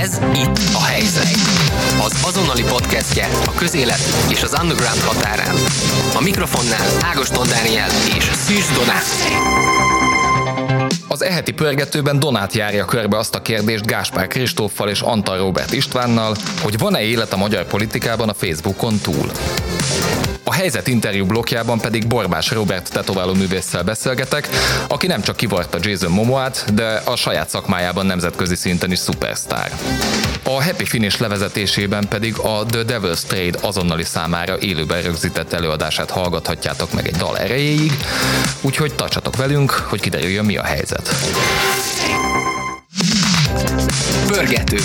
Ez itt a helyzet. Az azonnali podcastje a közélet és az underground határán. A mikrofonnál Ágoston Dániel és Szűz Donát. Az eheti pörgetőben Donát járja körbe azt a kérdést Gáspár Kristóffal és Antal Robert Istvánnal, hogy van-e élet a magyar politikában a Facebookon túl. A helyzet interjú blokjában pedig Borbás Robert tetováló művésszel beszélgetek, aki nem csak kivarta Jason Momoát, de a saját szakmájában nemzetközi szinten is szupersztár. A Happy Finish levezetésében pedig a The Devil's Trade azonnali számára élőben rögzített előadását hallgathatjátok meg egy dal erejéig, úgyhogy tartsatok velünk, hogy kiderüljön mi a helyzet. Pörgető.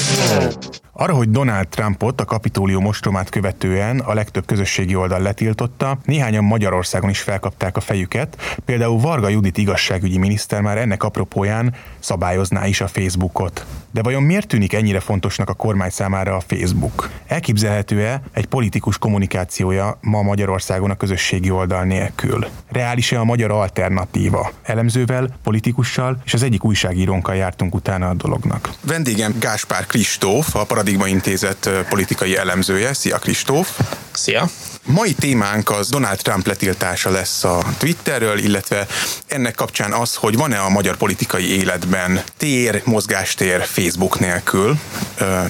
Arra, hogy Donald Trumpot a kapitólium ostromát követően a legtöbb közösségi oldal letiltotta, néhányan Magyarországon is felkapták a fejüket, például Varga Judit igazságügyi miniszter már ennek apropóján szabályozná is a Facebookot. De vajon miért tűnik ennyire fontosnak a kormány számára a Facebook? Elképzelhető-e egy politikus kommunikációja ma Magyarországon a közösségi oldal nélkül? Reális-e a magyar alternatíva? Elemzővel, politikussal és az egyik újságírónkkal jártunk utána a dolognak. Vendégem Gáspár Kristóf, a Paradigma Intézet politikai elemzője. Szia Kristóf! Szia! Mai témánk az Donald Trump letiltása lesz a Twitterről, illetve ennek kapcsán az, hogy van-e a magyar politikai életben tér, mozgástér Facebook nélkül,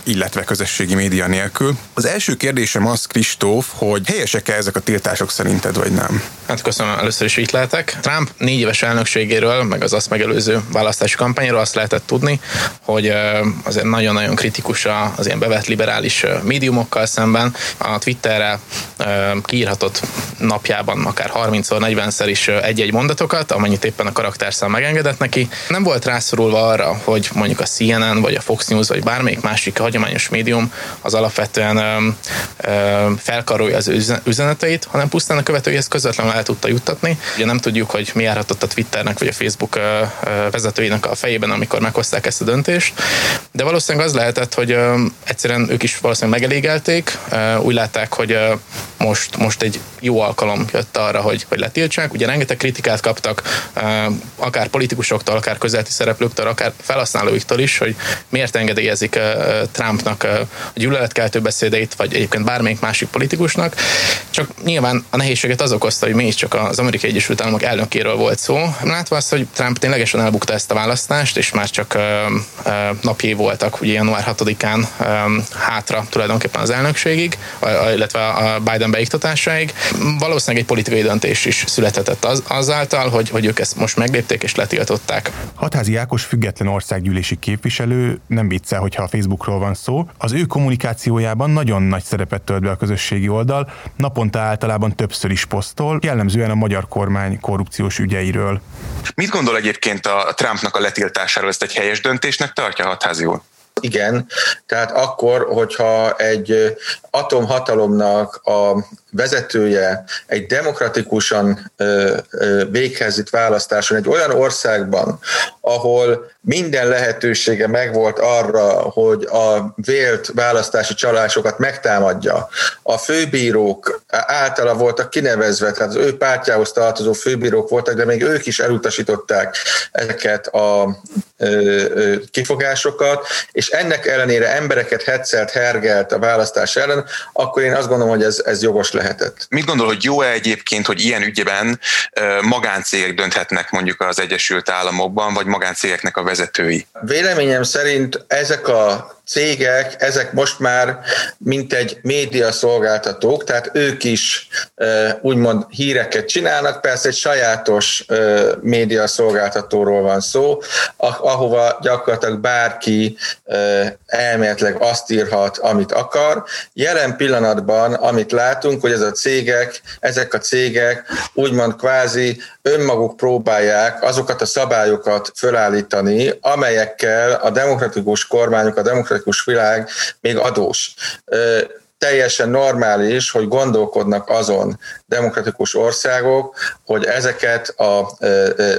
illetve közösségi média nélkül. Az első kérdésem az, Kristóf, hogy helyesek-e ezek a tiltások szerinted, vagy nem? Hát köszönöm először is itt lehetek. Trump négy éves elnökségéről, meg az azt megelőző választási kampányról azt lehetett tudni, hogy azért nagyon-nagyon kritikus az ilyen bevett liberális médiumokkal szemben. A Twitterre kiírhatott napjában akár 30-40-szer is egy-egy mondatokat, amennyit éppen a karakterszám megengedett neki. Nem volt rászorulva arra, hogy mondjuk a CNN, vagy a Fox News, vagy bármelyik másik hagyományos médium az alapvetően felkarolja az üzeneteit, hanem pusztán a követőihez közvetlenül el tudta juttatni. Ugye nem tudjuk, hogy mi járhatott a Twitternek vagy a Facebook vezetőinek a fejében, amikor meghozták ezt a döntést, de valószínűleg az lehetett, hogy egyszerűen ők is valószínűleg megelégelték, úgy látták, hogy most, most egy jó alkalom jött arra, hogy, hogy letiltsák. Ugye rengeteg kritikát kaptak, akár politikusoktól, akár közelti szereplőktől, akár felhasználóiktól is, hogy miért engedélyezik Trumpnak a gyűlöletkeltő beszédeit, vagy egyébként bármelyik másik politikusnak. Csak nyilván a nehézséget az okozta, hogy mégiscsak az Amerikai Egyesült Államok elnökéről volt szó. Látva azt, hogy Trump ténylegesen elbukta ezt a választást, és már csak napjai voltak, ugye január 6-án hátra tulajdonképpen az elnökségig, illetve a Biden beiktatásáig. Valószínűleg egy politikai döntés is születhetett az, azáltal, hogy, hogy ők ezt most meglépték és letiltották. Hatházi Ákos független országgyűlési képviselő, nem viccel, hogyha a Facebookról van szó, az ő kommunikációjában nagyon nagy szerepet tölt be a közösségi oldal, naponta általában többször is posztol, jellemzően a magyar kormány korrupciós ügyeiről. Mit gondol egyébként a Trumpnak a letiltásáról? Ezt egy helyes döntésnek tartja Hatházi úr? Igen, tehát akkor, hogyha egy atomhatalomnak a vezetője egy demokratikusan véghezít választáson egy olyan országban, ahol minden lehetősége megvolt arra, hogy a vélt választási csalásokat megtámadja. A főbírók általa voltak kinevezve, tehát az ő pártjához tartozó főbírók voltak, de még ők is elutasították ezeket a kifogásokat, és ennek ellenére embereket hetszelt, hergelt a választás ellen, akkor én azt gondolom, hogy ez, ez jogos lehetett. Mit gondol, hogy jó-e egyébként, hogy ilyen ügyben magáncégek dönthetnek mondjuk az Egyesült Államokban, vagy magáncégeknek a vezetői? Véleményem szerint ezek a cégek, ezek most már mint egy média szolgáltatók, tehát ők is úgymond híreket csinálnak, persze egy sajátos média szolgáltatóról van szó, ahova gyakorlatilag bárki elméletileg azt írhat, amit akar. Jelen pillanatban, amit látunk, hogy ez a cégek, ezek a cégek úgymond kvázi önmaguk próbálják azokat a szabályokat fölállítani, amelyekkel a demokratikus kormányok, a demokratikus világ még adós. Teljesen normális, hogy gondolkodnak azon demokratikus országok, hogy ezeket a,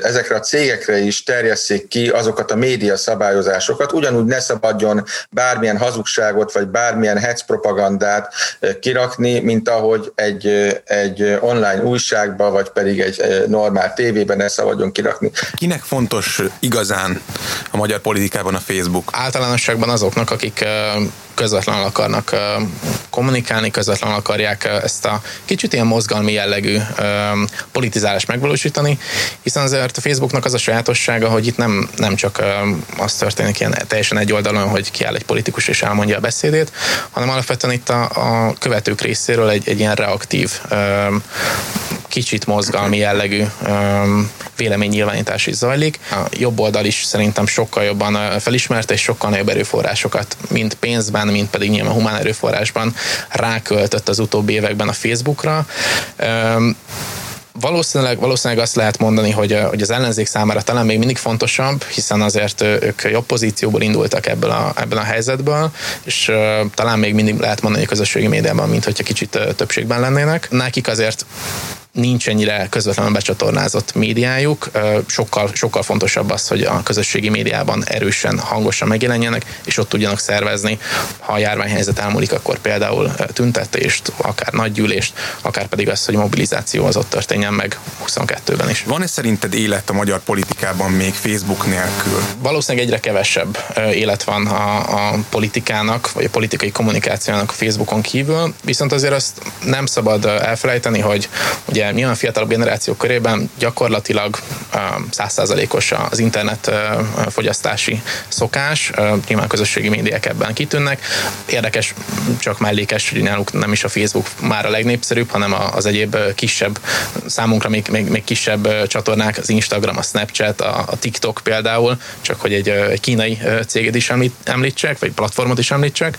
ezekre a cégekre is terjesszék ki azokat a média szabályozásokat, ugyanúgy ne szabadjon bármilyen hazugságot, vagy bármilyen hetz propagandát kirakni, mint ahogy egy, egy online újságba, vagy pedig egy normál tévében ne szabadjon kirakni. Kinek fontos igazán a magyar politikában a Facebook? Általánosságban azoknak, akik közvetlenül akarnak kommunikálni, közvetlenül akarják ezt a kicsit ilyen mozgalmi jellegű politizálást megvalósítani, hiszen azért a Facebooknak az a sajátossága, hogy itt nem, nem csak az történik ilyen teljesen egy oldalon, hogy kiáll egy politikus és elmondja a beszédét, hanem alapvetően itt a, a követők részéről egy, egy ilyen reaktív kicsit mozgalmi jellegű véleménynyilvánítás is zajlik. A jobb oldal is szerintem sokkal jobban felismerte, és sokkal nagyobb erőforrásokat, mint pénzben, mint pedig nyilván humán erőforrásban ráköltött az utóbbi években a Facebookra valószínűleg, valószínűleg azt lehet mondani, hogy, hogy az ellenzék számára talán még mindig fontosabb, hiszen azért ők jobb pozícióból indultak ebből a, ebből a helyzetből, és uh, talán még mindig lehet mondani a közösségi médiában, mint hogyha kicsit uh, többségben lennének. Nekik azért nincs ennyire közvetlenül becsatornázott médiájuk. Sokkal, sokkal fontosabb az, hogy a közösségi médiában erősen, hangosan megjelenjenek, és ott tudjanak szervezni. Ha a járványhelyzet elmúlik, akkor például tüntetést, akár nagygyűlést, akár pedig az, hogy mobilizáció az ott történjen meg 22-ben is. Van-e szerinted élet a magyar politikában még Facebook nélkül? Valószínűleg egyre kevesebb élet van a, a politikának, vagy a politikai kommunikációnak a Facebookon kívül, viszont azért azt nem szabad elfelejteni, hogy ugye ugye nyilván fiatalabb generációk körében gyakorlatilag százszázalékos az internet fogyasztási szokás, nyilván közösségi médiák ebben kitűnnek. Érdekes, csak mellékes, hogy náluk nem is a Facebook már a legnépszerűbb, hanem az egyéb kisebb, számunkra még, még, még kisebb csatornák, az Instagram, a Snapchat, a, a TikTok például, csak hogy egy, egy kínai céget is említ, említsek, vagy platformot is említsek.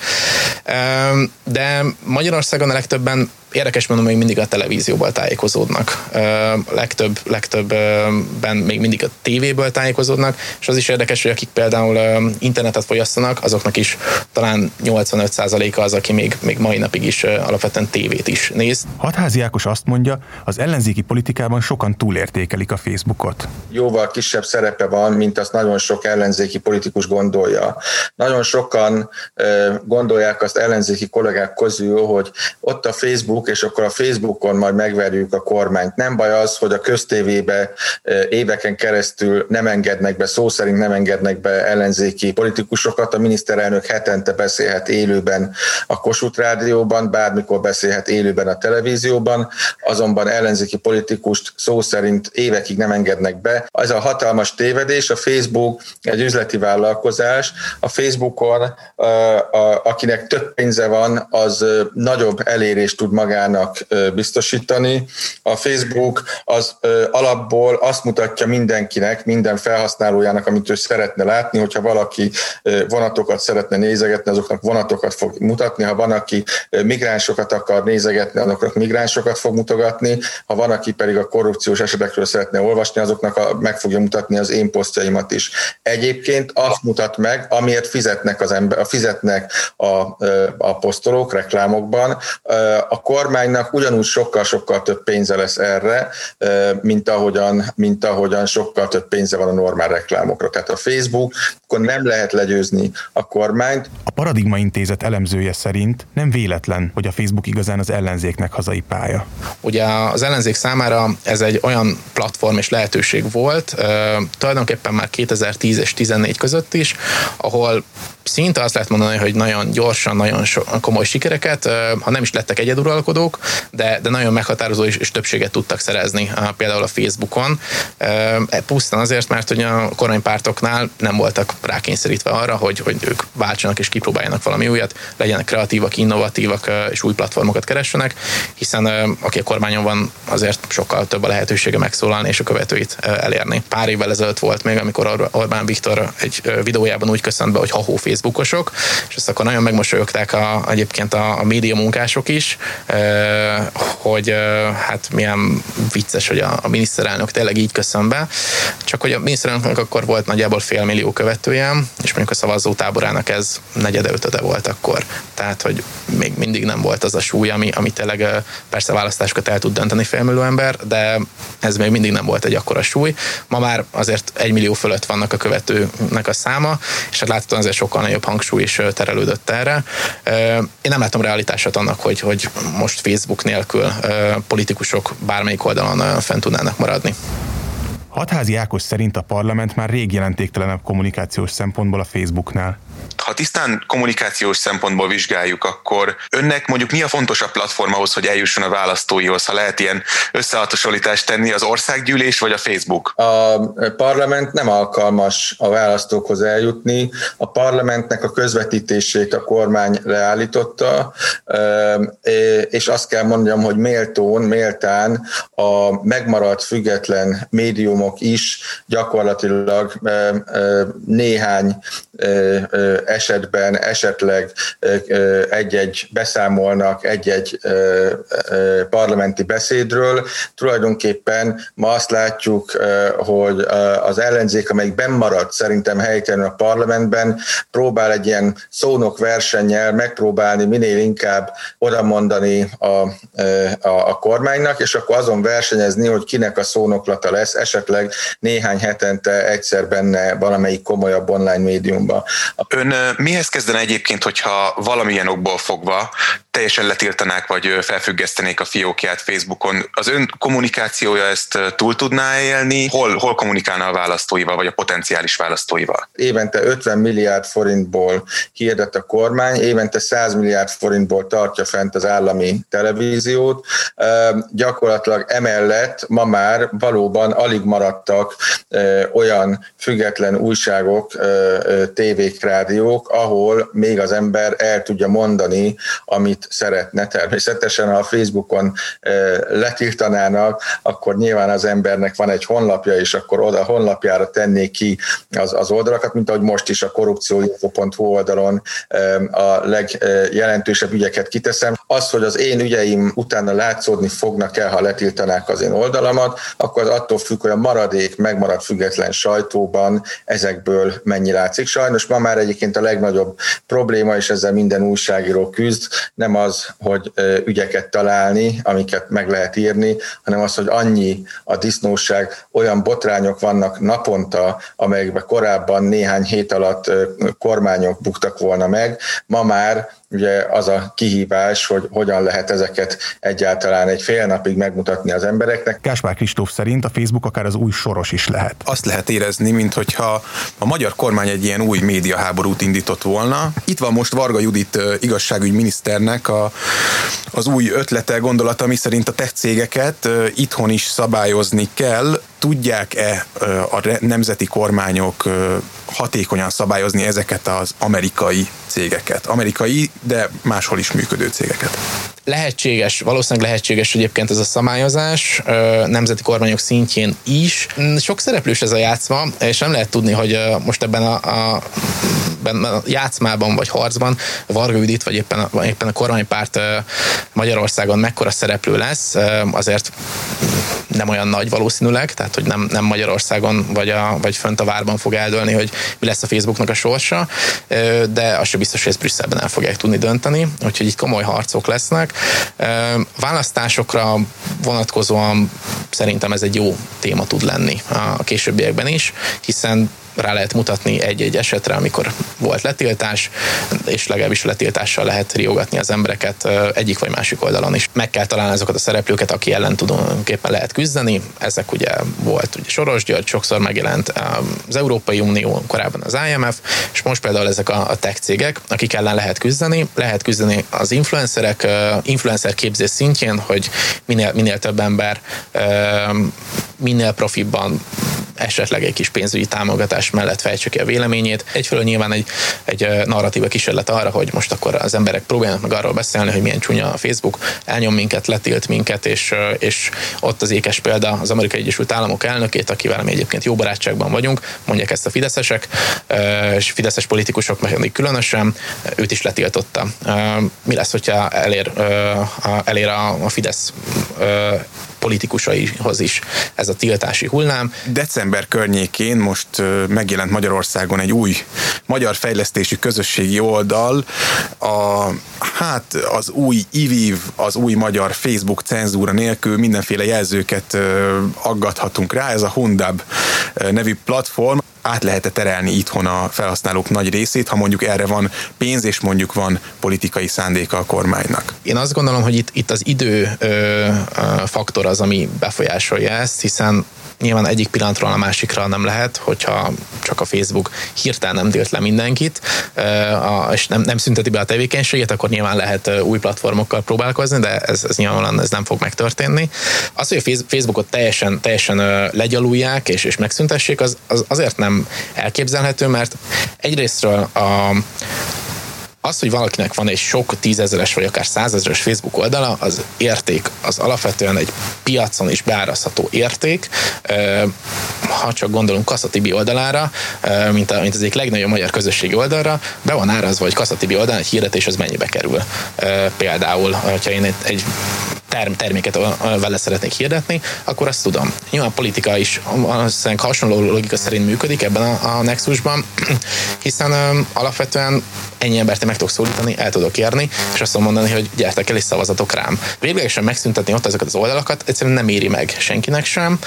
De Magyarországon a legtöbben érdekes mondom, még mindig a televízióból tájékozódnak. Legtöbb, legtöbbben még mindig a tévéből tájékozódnak, és az is érdekes, hogy akik például internetet fogyasztanak, azoknak is talán 85%-a az, aki még, még mai napig is alapvetően tévét is néz. Hatházi Ákos azt mondja, az ellenzéki politikában sokan túlértékelik a Facebookot. Jóval kisebb szerepe van, mint azt nagyon sok ellenzéki politikus gondolja. Nagyon sokan gondolják azt ellenzéki kollégák közül, hogy ott a Facebook Facebook, és akkor a Facebookon majd megverjük a kormányt. Nem baj az, hogy a köztévébe éveken keresztül nem engednek be, szó szerint nem engednek be ellenzéki politikusokat. A miniszterelnök hetente beszélhet élőben a Kossuth Rádióban, bármikor beszélhet élőben a televízióban, azonban ellenzéki politikust szó szerint évekig nem engednek be. Ez a hatalmas tévedés, a Facebook egy üzleti vállalkozás. A Facebookon, akinek több pénze van, az nagyobb elérést tud maga magának biztosítani. A Facebook az alapból azt mutatja mindenkinek, minden felhasználójának, amit ő szeretne látni, hogyha valaki vonatokat szeretne nézegetni, azoknak vonatokat fog mutatni, ha van, aki migránsokat akar nézegetni, azoknak migránsokat fog mutogatni, ha van, aki pedig a korrupciós esetekről szeretne olvasni, azoknak meg fogja mutatni az én posztjaimat is. Egyébként azt mutat meg, amiért fizetnek az ember, fizetnek a, a posztolók reklámokban, akkor kormánynak ugyanúgy sokkal-sokkal több pénze lesz erre, mint ahogyan, mint ahogyan sokkal több pénze van a normál reklámokra. Tehát a Facebook, akkor nem lehet legyőzni a kormányt. A Paradigma Intézet elemzője szerint nem véletlen, hogy a Facebook igazán az ellenzéknek hazai pálya. Ugye az ellenzék számára ez egy olyan platform és lehetőség volt, tulajdonképpen már 2010 és 2014 között is, ahol szinte azt lehet mondani, hogy nagyon gyorsan, nagyon so, komoly sikereket, ha nem is lettek egyeduralkodók, de, de nagyon meghatározó és, és többséget tudtak szerezni például a Facebookon. E, pusztán azért, mert hogy a kormánypártoknál nem voltak rákényszerítve arra, hogy, hogy ők váltsanak és kipróbáljanak valami újat, legyenek kreatívak, innovatívak és új platformokat keressenek, hiszen aki a kormányon van, azért sokkal több a lehetősége megszólalni és a követőit elérni. Pár évvel ezelőtt volt még, amikor Orbán Viktor egy videójában úgy köszönt be, hogy ha Facebookosok, és ezt akkor nagyon megmosolyogták a, egyébként a, a média munkások is, hogy hát milyen vicces, hogy a, a miniszterelnök tényleg így köszön be, csak hogy a miniszterelnöknek akkor volt nagyjából fél millió követője, és mondjuk a szavazó táborának ez negyede ötöde volt akkor. Tehát, hogy még mindig nem volt az a súly, ami, ami tényleg persze választásokat el tud dönteni félmillió ember, de ez még mindig nem volt egy akkora súly. Ma már azért egy millió fölött vannak a követőnek a száma, és hát láthatóan azért sokkal nagyobb hangsúly is terelődött erre. Én nem látom realitását annak, hogy, hogy most Facebook nélkül politikusok bármelyik oldalon fent tudnának maradni. Hatházi Ákos szerint a parlament már rég jelentéktelenebb kommunikációs szempontból a Facebooknál ha tisztán kommunikációs szempontból vizsgáljuk, akkor önnek mondjuk mi a fontosabb platform ahhoz, hogy eljusson a választóihoz, ha lehet ilyen összehasonlítást tenni, az országgyűlés vagy a Facebook? A parlament nem alkalmas a választókhoz eljutni. A parlamentnek a közvetítését a kormány leállította, és azt kell mondjam, hogy méltón, méltán a megmaradt független médiumok is gyakorlatilag néhány esetben esetleg egy-egy beszámolnak egy-egy parlamenti beszédről. Tulajdonképpen ma azt látjuk, hogy az ellenzék, amelyik bennmaradt szerintem helytelenül a parlamentben, próbál egy ilyen szónok versennyel megpróbálni minél inkább oda mondani a, a, a kormánynak, és akkor azon versenyezni, hogy kinek a szónoklata lesz, esetleg néhány hetente egyszer benne valamelyik komolyabb online médiumban. Ön mihez kezdene egyébként, hogyha valamilyen okból fogva teljesen letiltanák, vagy felfüggesztenék a fiókját Facebookon? Az ön kommunikációja ezt túl tudná élni? Hol, hol kommunikálna a választóival, vagy a potenciális választóival? Évente 50 milliárd forintból hirdet a kormány, évente 100 milliárd forintból tartja fent az állami televíziót. Gyakorlatilag emellett ma már valóban alig maradtak olyan független újságok, tévék, rádiók, ahol még az ember el tudja mondani, amit szeretne. Természetesen, ha a Facebookon letiltanának, akkor nyilván az embernek van egy honlapja, és akkor oda a honlapjára tennék ki az, az oldalakat, mint ahogy most is a korrupcióinfo.hu oldalon a legjelentősebb ügyeket kiteszem. Az, hogy az én ügyeim utána látszódni fognak el, ha letiltanák az én oldalamat, akkor az attól függ, hogy a maradék, megmaradt független sajtóban ezekből mennyi látszik. Sajnos ma már egyébként a legnagyobb probléma, és ezzel minden újságíró küzd, nem az, hogy ügyeket találni, amiket meg lehet írni, hanem az, hogy annyi a disznóság, olyan botrányok vannak naponta, amelyekben korábban néhány hét alatt kormányok buktak volna meg, ma már ugye az a kihívás, hogy hogyan lehet ezeket egyáltalán egy fél napig megmutatni az embereknek. Gáspár Kristóf szerint a Facebook akár az új soros is lehet. Azt lehet érezni, mintha a magyar kormány egy ilyen új médiaháborút indított volna. Itt van most Varga Judit igazságügy miniszternek a, az új ötlete, gondolata, ami szerint a tech cégeket itthon is szabályozni kell. Tudják-e a nemzeti kormányok hatékonyan szabályozni ezeket az amerikai cégeket? Amerikai, de máshol is működő cégeket. Lehetséges, valószínűleg lehetséges egyébként ez a szabályozás nemzeti kormányok szintjén is. Sok szereplős ez a játszma, és nem lehet tudni, hogy most ebben a, a, ebben játszmában vagy harcban Varga Judit, vagy éppen a, éppen a kormánypárt Magyarországon mekkora szereplő lesz, azért nem olyan nagy valószínűleg, tehát hogy nem, nem Magyarországon vagy, a, vagy fönt a várban fog eldőlni, hogy mi lesz a Facebooknak a sorsa, de az sem biztos, hogy ezt Brüsszelben el fogják tudni dönteni, úgyhogy itt komoly harcok lesznek. Választásokra vonatkozóan szerintem ez egy jó téma tud lenni a későbbiekben is, hiszen rá lehet mutatni egy-egy esetre, amikor volt letiltás, és legalábbis letiltással lehet riogatni az embereket egyik vagy másik oldalon is. Meg kell találni azokat a szereplőket, aki ellen tulajdonképpen lehet küzdeni. Ezek ugye volt ugye Soros György, sokszor megjelent az Európai Unió, korábban az IMF, és most például ezek a, a tech cégek, akik ellen lehet küzdeni. Lehet küzdeni az influencerek, influencer képzés szintjén, hogy minél, minél több ember minél profibban esetleg egy kis pénzügyi támogatás mellett fejtse ki a véleményét. Egyfelől nyilván egy, egy narratíva kísérlet arra, hogy most akkor az emberek próbálnak meg arról beszélni, hogy milyen csúnya a Facebook, elnyom minket, letilt minket, és, és ott az ékes példa az Amerikai Egyesült Államok elnökét, akivel mi egyébként jó barátságban vagyunk, mondják ezt a fideszesek, és fideszes politikusok meg különösen, őt is letiltotta. Mi lesz, hogyha elér, elér a Fidesz politikusaihoz is ez a tiltási hullám. December környékén most megjelent Magyarországon egy új magyar fejlesztési közösségi oldal, a, hát az új IVIV, az új magyar Facebook cenzúra nélkül mindenféle jelzőket aggathatunk rá, ez a Hundab nevű platform, át lehet terelni itthon a felhasználók nagy részét, ha mondjuk erre van pénz, és mondjuk van politikai szándéka a kormánynak? Én azt gondolom, hogy itt, itt az idő ö, faktor az, ami befolyásolja ezt, hiszen nyilván egyik pillanatról a másikra nem lehet, hogyha csak a Facebook hirtelen nem délt le mindenkit, és nem, nem szünteti be a tevékenységet, akkor nyilván lehet új platformokkal próbálkozni, de ez, ez nyilvánvalóan ez nem fog megtörténni. Az, hogy a Facebookot teljesen, teljesen legyalulják és, és megszüntessék, az, az azért nem elképzelhető, mert egyrésztről a az, hogy valakinek van egy sok tízezeres vagy akár százezeres Facebook oldala, az érték, az alapvetően egy piacon is beárazható érték. Ha csak gondolunk Kasszatibi oldalára, mint, a, mint az egyik legnagyobb magyar közösségi oldalra, be van árazva, hogy Kasszatibi oldalán egy hirdetés az mennyibe kerül. Például, hogyha én egy term, terméket vele szeretnék hirdetni, akkor azt tudom. Nyilván a politika is hasonló logika szerint működik ebben a, a nexusban, hiszen alapvetően ennyi embert meg tudok szólítani, el tudok érni, és azt mondani, hogy gyertek el és szavazatok rám. Véglegesen megszüntetni ott ezeket az oldalakat egyszerűen nem éri meg senkinek sem.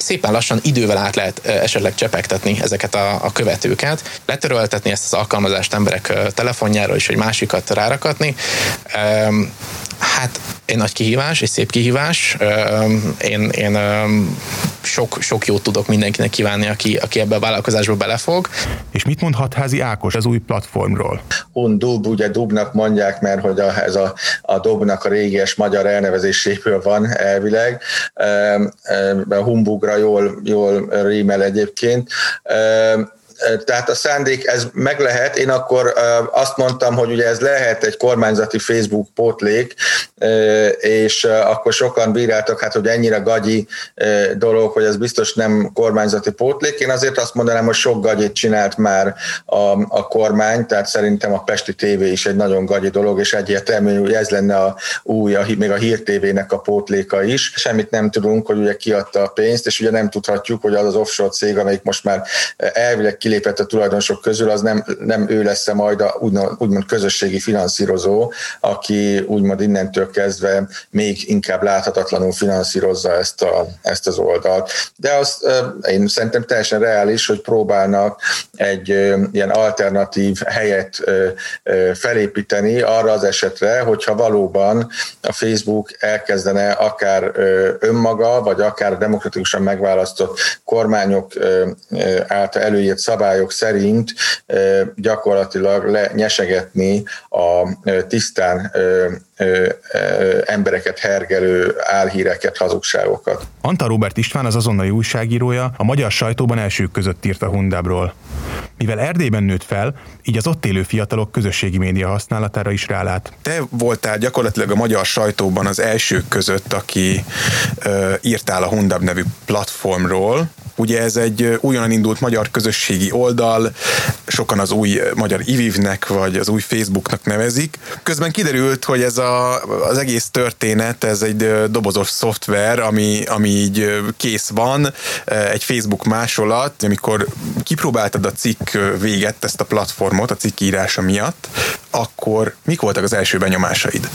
Szépen lassan idővel át lehet esetleg csepegtetni ezeket a, a követőket, letöröltetni ezt az alkalmazást emberek telefonjáról és egy másikat rárakatni. Hát egy nagy kihívás, egy szép kihívás. Én, én sok, sok jót tudok mindenkinek kívánni, aki, aki ebbe a vállalkozásba belefog. És mit mondhat Házi Ákos az új platformról? Un Dub, ugye Dubnak mondják, mert hogy a, ez a, a Dobnak a régies magyar elnevezéséből van elvileg. A Jól, jól rímel egyébként tehát a szándék ez meg lehet. Én akkor azt mondtam, hogy ugye ez lehet egy kormányzati Facebook pótlék, és akkor sokan bíráltak, hát hogy ennyire gagyi dolog, hogy ez biztos nem kormányzati pótlék. Én azért azt mondanám, hogy sok gagyit csinált már a, a kormány, tehát szerintem a Pesti TV is egy nagyon gagyi dolog, és egyértelmű, hogy ez lenne a új, a, még a Hír TV-nek a pótléka is. Semmit nem tudunk, hogy ugye kiadta a pénzt, és ugye nem tudhatjuk, hogy az az offshore cég, amelyik most már elvileg kilépett a tulajdonosok közül, az nem, nem ő lesz majd a úgymond, közösségi finanszírozó, aki úgymond innentől kezdve még inkább láthatatlanul finanszírozza ezt, a, ezt az oldalt. De azt én szerintem teljesen reális, hogy próbálnak egy ilyen alternatív helyet felépíteni arra az esetre, hogyha valóban a Facebook elkezdene akár önmaga, vagy akár demokratikusan megválasztott kormányok által előírt szabályok szerint gyakorlatilag lenyesegetni a tisztán embereket hergelő álhíreket, hazugságokat. Anta Robert István az azonnali újságírója a magyar sajtóban elsők között írt a Hundábról. Mivel Erdélyben nőtt fel, így az ott élő fiatalok közösségi média használatára is rálát. Te voltál gyakorlatilag a magyar sajtóban az elsők között, aki ö, írtál a Hundab nevű platformról, Ugye ez egy újonnan indult magyar közösségi oldal, sokan az új magyar ivivnek vagy az új Facebooknak nevezik. Közben kiderült, hogy ez a, az egész történet, ez egy dobozos szoftver, ami, ami így kész van, egy Facebook másolat, amikor kipróbáltad a cikk véget, ezt a platformot, a cikk írása miatt, akkor mik voltak az első benyomásaid?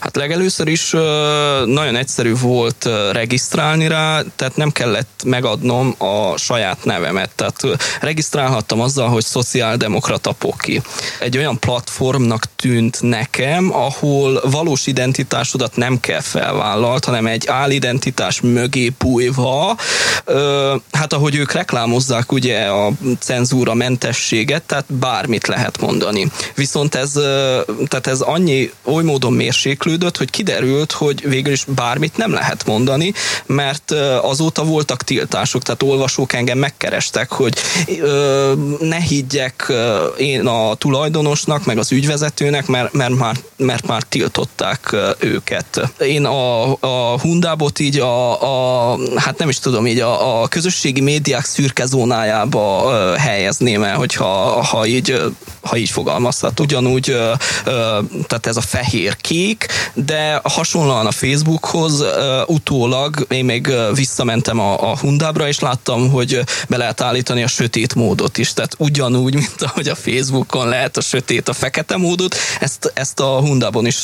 Hát legelőször is nagyon egyszerű volt regisztrálni rá, tehát nem kellett megadnom a saját nevemet. Tehát regisztrálhattam azzal, hogy szociáldemokrata poki. Egy olyan platformnak tűnt nekem, ahol valós identitásodat nem kell felvállalt, hanem egy álidentitás mögé bújva, hát ahogy ők reklámozzák ugye a cenzúra mentességet, tehát bármit lehet mondani. Viszont ez, tehát ez annyi oly módon mérséklődött, hogy kiderült, hogy végül is bármit nem lehet mondani, mert azóta voltak tiltások, tehát olvasók engem megkerestek, hogy ne higgyek én a tulajdonosnak, meg az ügyvezetőnek, mert, mert, már, mert már tiltották őket. Én a, a Hundábot így a, a, hát nem is tudom, így a, a közösségi médiák szürke zónájába helyezném el, hogyha ha így, ha így fogalmazhat. Ugyanúgy, tehát ez a fehér-kék, de hasonlóan a Facebookhoz utólag én még visszamentem a, a Hundábra, és láttam, hogy be lehet állítani a sötét módot is. Tehát ugyanúgy, mint ahogy a Facebookon lehet a sötét, a fekete módot, ezt, ezt a Hundában is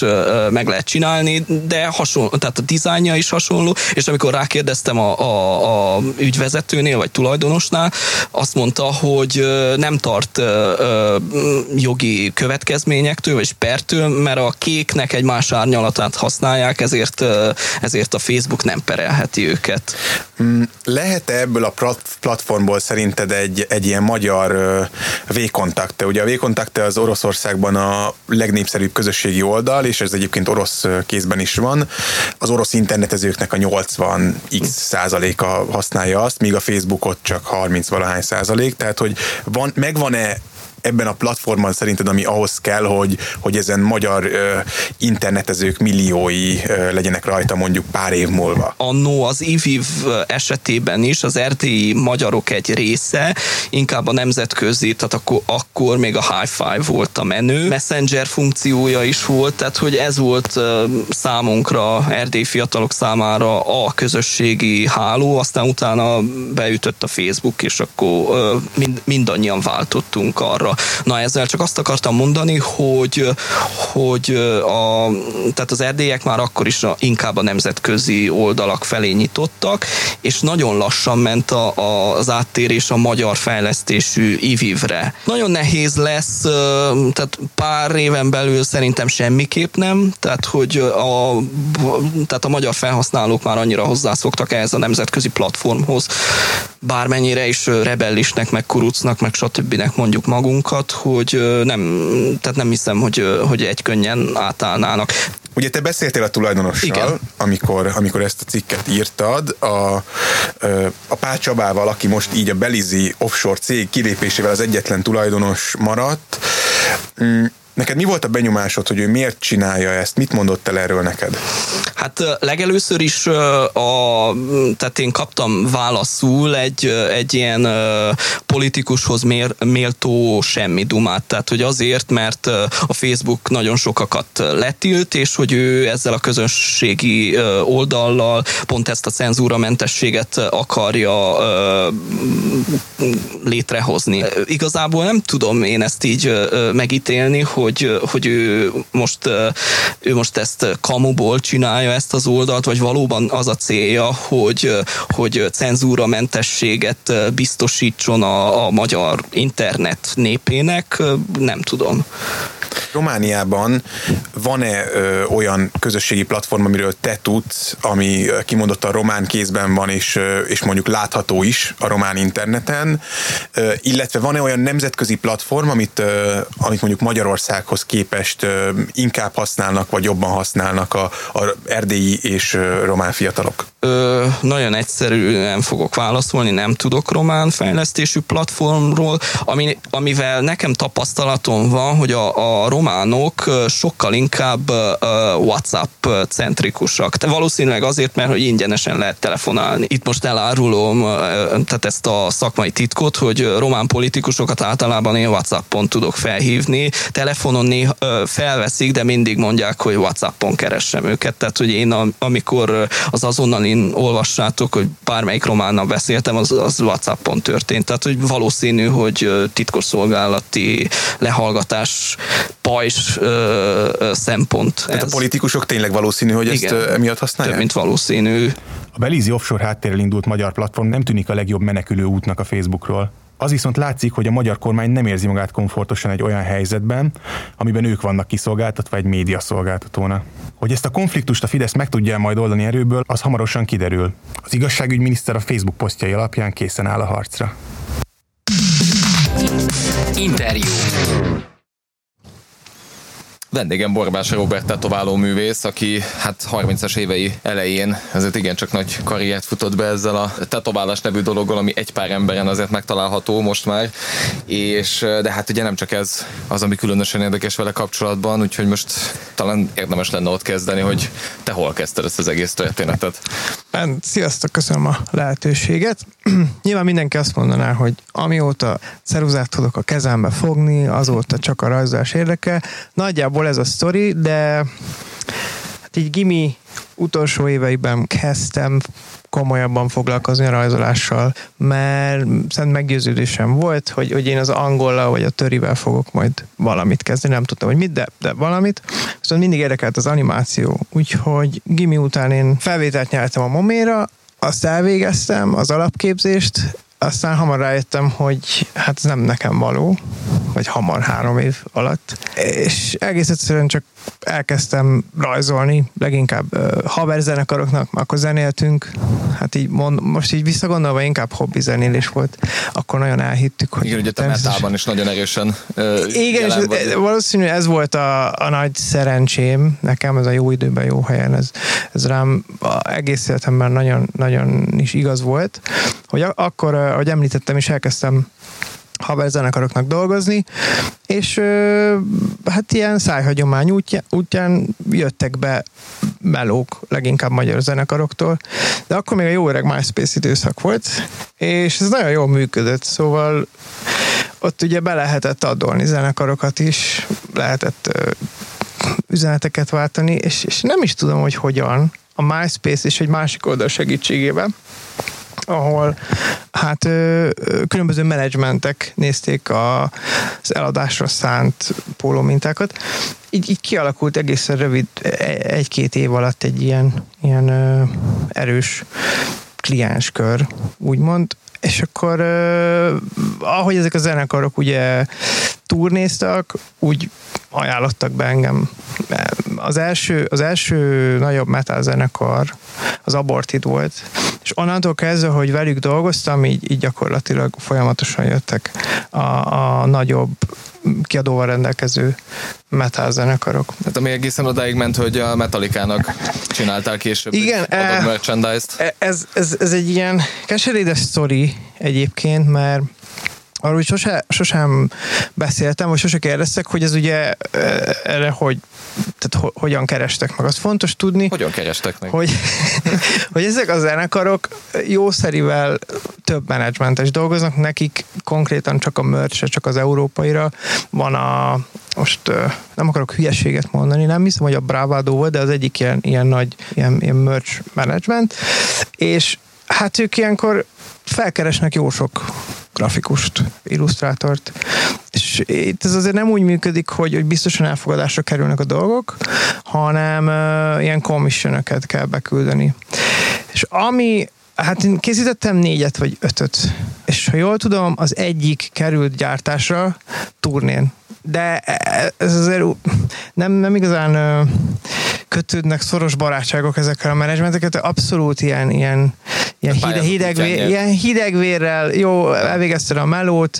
meg lehet csinálni, de hasonló, tehát a dizájnja is hasonló, és amikor rákérdeztem a, a, a ügyvezetőnél, vagy tulajdonosnál, azt mondta, hogy nem tart jogi következményektől, vagy pertől, mert a kéknek egy más árnyalatát használják, ezért, ezért a Facebook nem perelheti őket. Mm, lehet-e ebből a platformból szerinted egy, egy ilyen magyar V-kontakte? Ugye a V-kontakte az Oroszországban a legnépszerűbb közösségi oldal, és ez egyébként orosz kézben is van. Az orosz internetezőknek a 80x százaléka használja azt, míg a Facebookot csak 30 valahány százalék, tehát hogy van, megvan-e ebben a platformon szerinted, ami ahhoz kell, hogy, hogy ezen magyar ö, internetezők milliói ö, legyenek rajta mondjuk pár év múlva? Annó az IVIV esetében is az erdélyi magyarok egy része inkább a nemzetközi, tehát akkor, akkor még a Hi-Fi volt a menő. Messenger funkciója is volt, tehát hogy ez volt ö, számunkra, erdélyi fiatalok számára a közösségi háló, aztán utána beütött a Facebook, és akkor ö, mind, mindannyian váltottunk arra, Na ezzel csak azt akartam mondani, hogy, hogy a, tehát az erdélyek már akkor is a, inkább a nemzetközi oldalak felé nyitottak, és nagyon lassan ment a, a, az áttérés a magyar fejlesztésű ivivre. Nagyon nehéz lesz, tehát pár éven belül szerintem semmiképp nem, tehát hogy a, tehát a magyar felhasználók már annyira hozzászoktak ehhez a nemzetközi platformhoz, bármennyire is rebellisnek, meg kurucnak, meg stb. mondjuk magunk, magunkat, hogy nem, tehát nem hiszem, hogy, hogy egy könnyen átállnának. Ugye te beszéltél a tulajdonossal, Igen. amikor, amikor ezt a cikket írtad, a, a Pál Csabával, aki most így a Belizi offshore cég kilépésével az egyetlen tulajdonos maradt. Neked mi volt a benyomásod, hogy ő miért csinálja ezt? Mit mondott el erről neked? Hát legelőször is, a, tehát én kaptam válaszul egy, egy ilyen politikushoz mér, méltó semmi dumát. Tehát, hogy azért, mert a Facebook nagyon sokakat letilt, és hogy ő ezzel a közönségi oldallal pont ezt a cenzúramentességet akarja létrehozni. Igazából nem tudom én ezt így megítélni, hogy hogy, hogy ő, most, ő most ezt kamuból csinálja ezt az oldalt, vagy valóban az a célja, hogy, hogy cenzúramentességet biztosítson a, a magyar internet népének, nem tudom. Romániában van-e ö, olyan közösségi platform, amiről te tudsz, ami kimondottan román kézben van, és, ö, és mondjuk látható is a román interneten, ö, illetve van-e olyan nemzetközi platform, amit, ö, amit mondjuk Magyarországhoz képest inkább használnak, vagy jobban használnak a, a erdélyi és román fiatalok? Ö, nagyon egyszerűen fogok válaszolni, nem tudok román fejlesztésű platformról, ami, amivel nekem tapasztalatom van, hogy a, a románok sokkal inkább WhatsApp centrikusak. De valószínűleg azért, mert hogy ingyenesen lehet telefonálni. Itt most elárulom tehát ezt a szakmai titkot, hogy román politikusokat általában én WhatsAppon tudok felhívni. Telefonon néha felveszik, de mindig mondják, hogy WhatsAppon keressem őket. Tehát, hogy én amikor az azonnal olvassátok, hogy bármelyik románnal beszéltem, az, az WhatsAppon történt. Tehát, hogy valószínű, hogy titkosszolgálati lehallgatás pajzs ö, ö, szempont. Tehát ez. a politikusok tényleg valószínű, hogy Igen, ezt emiatt használják? Több, mint valószínű. A Belizi offshore háttérrel indult magyar platform nem tűnik a legjobb menekülő útnak a Facebookról. Az viszont látszik, hogy a magyar kormány nem érzi magát komfortosan egy olyan helyzetben, amiben ők vannak kiszolgáltatva egy média szolgáltatónak. Hogy ezt a konfliktust a Fidesz meg tudja majd oldani erőből, az hamarosan kiderül. Az igazságügyminiszter a Facebook posztjai alapján készen áll a harcra. Interjú. Vendégem Borbás Robert tetováló művész, aki hát 30-as évei elején ezért igencsak nagy karriert futott be ezzel a tetoválás nevű dologgal, ami egy pár emberen azért megtalálható most már, és de hát ugye nem csak ez az, ami különösen érdekes vele kapcsolatban, úgyhogy most talán érdemes lenne ott kezdeni, hogy te hol kezdted ezt az egész történetet. Ben, sziasztok, köszönöm a lehetőséget. Nyilván mindenki azt mondaná, hogy amióta ceruzát tudok a kezembe fogni, azóta csak a rajzolás érdekel. Nagyjából ez a sztori, de hát így gimi utolsó éveiben kezdtem komolyabban foglalkozni a rajzolással, mert szent meggyőződésem volt, hogy, hogy én az angolla vagy a törivel fogok majd valamit kezdeni, nem tudtam, hogy mit, de, de valamit. Viszont mindig érdekelt az animáció, úgyhogy gimi után én felvételt nyertem a Moméra, azt elvégeztem, az alapképzést, aztán hamar rájöttem, hogy hát ez nem nekem való, vagy hamar három év alatt. És egész egyszerűen csak elkezdtem rajzolni, leginkább uh, haverzenekaroknak, akkor zenéltünk, hát így mond, most így visszagondolva inkább hobbi zenélés volt, akkor nagyon elhittük, hogy... Igen, ugye te metában is nagyon erősen uh, Igen, és vagy. valószínű ez volt a, a nagy szerencsém, nekem ez a jó időben, jó helyen, ez, ez rám egész életemben nagyon, nagyon is igaz volt, hogy akkor, ahogy említettem, is elkezdtem haver zenekaroknak dolgozni, és hát ilyen szájhagyomány útján, jöttek be melók, leginkább magyar zenekaroktól, de akkor még a jó öreg MySpace időszak volt, és ez nagyon jól működött, szóval ott ugye be lehetett adolni zenekarokat is, lehetett üzeneteket váltani, és, és nem is tudom, hogy hogyan, a MySpace és egy másik oldal segítségével, ahol hát különböző menedzsmentek nézték a, az eladásra szánt pólómintákat. Így, így kialakult egészen rövid, e, egy-két év alatt egy ilyen, ilyen erős klienskör, úgymond, és akkor ahogy ezek a zenekarok ugye turnéztak, úgy ajánlottak be engem. Az első, az első nagyobb metal zenekar az Aborted volt, és onnantól kezdve, hogy velük dolgoztam, így, így gyakorlatilag folyamatosan jöttek a, a nagyobb kiadóval rendelkező metal zenekarok. Hát ami egészen odáig ment, hogy a Metallica-nak csináltál később Igen, e, merchandise-t. Ez, ez, ez egy ilyen keserédes sztori egyébként, mert arról sose, sosem beszéltem, vagy sose kérdeztek, hogy ez ugye erre hogy tehát ho, hogyan kerestek meg. Az fontos tudni. Hogyan kerestek meg? Hogy, hogy ezek a zenekarok jószerivel több menedzsmentes dolgoznak, nekik konkrétan csak a merch csak az európaira van a most nem akarok hülyeséget mondani, nem hiszem, hogy a Bravado volt, de az egyik ilyen, ilyen nagy ilyen, ilyen merch management, és hát ők ilyenkor felkeresnek jó sok grafikust, illusztrátort, és itt ez azért nem úgy működik, hogy, hogy biztosan elfogadásra kerülnek a dolgok, hanem uh, ilyen commissionöket kell beküldeni. És ami Hát én készítettem négyet vagy ötöt, és ha jól tudom, az egyik került gyártásra turnén. De ez azért nem, nem igazán kötődnek szoros barátságok ezekkel a menedzsmenteket, abszolút ilyen, ilyen, ilyen, hide, hideg, ilyen hidegvérrel, jó, elvégezted a melót,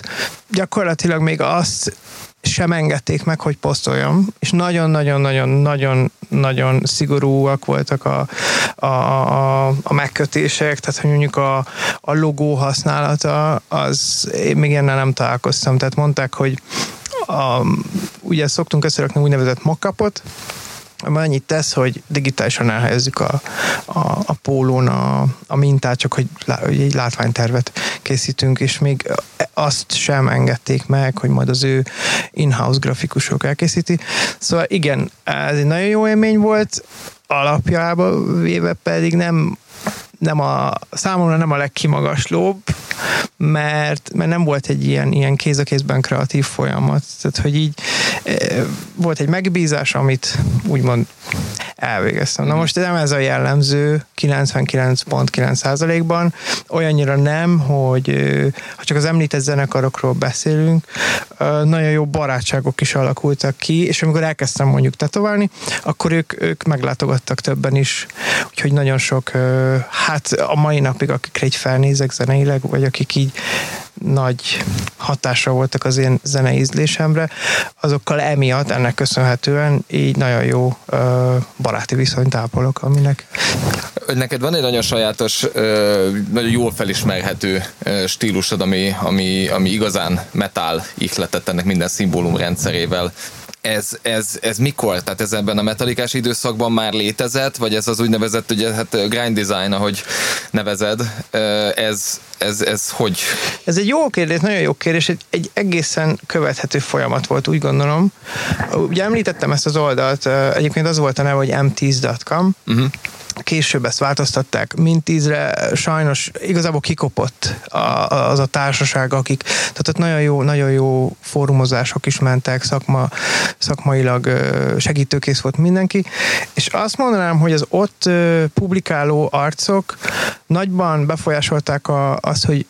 gyakorlatilag még azt sem engedték meg, hogy posztoljam, és nagyon-nagyon-nagyon-nagyon-nagyon szigorúak voltak a, a, a, a megkötések, tehát hogy mondjuk a, a logó használata, az én még ilyennel nem találkoztam, tehát mondták, hogy a, ugye szoktunk összerakni úgynevezett mockupot, ami annyit tesz, hogy digitálisan elhelyezzük a, a, a pólón a, a mintát, csak hogy, hogy egy látványtervet készítünk, és még azt sem engedték meg, hogy majd az ő in-house grafikusok elkészíti. Szóval igen, ez egy nagyon jó élmény volt, alapjában véve pedig nem nem a, számomra nem a legkimagaslóbb, mert, mert nem volt egy ilyen, ilyen kéz a kézben kreatív folyamat. Tehát, hogy így e, volt egy megbízás, amit úgymond elvégeztem. Na most nem ez a jellemző 99.9%-ban, olyannyira nem, hogy ha csak az említett zenekarokról beszélünk, nagyon jó barátságok is alakultak ki, és amikor elkezdtem mondjuk tetoválni, akkor ők, ők meglátogattak többen is, úgyhogy nagyon sok, hát a mai napig, akikre így felnézek zeneileg, vagy akik így nagy hatásra voltak az én zenei ízlésemre, azokkal emiatt, ennek köszönhetően így nagyon jó ö, baráti viszonyt ápolok, aminek Neked van egy nagyon sajátos, nagyon jól felismerhető stílusod, ami, ami, ami igazán metal ihletett ennek minden szimbólum rendszerével ez, ez, ez mikor? Tehát ez ebben a metalikás időszakban már létezett, vagy ez az úgynevezett ugye, hát grind design, ahogy nevezed, ez, ez, ez hogy? Ez egy jó kérdés, nagyon jó kérdés, egy, egy egészen követhető folyamat volt, úgy gondolom. Ugye említettem ezt az oldalt, egyébként az volt a neve, hogy m10.com, uh-huh mhm később ezt változtatták, mint tízre, sajnos igazából kikopott az a társaság, akik, tehát ott nagyon jó, nagyon jó fórumozások is mentek, szakma, szakmailag segítőkész volt mindenki, és azt mondanám, hogy az ott publikáló arcok nagyban befolyásolták a, azt, hogy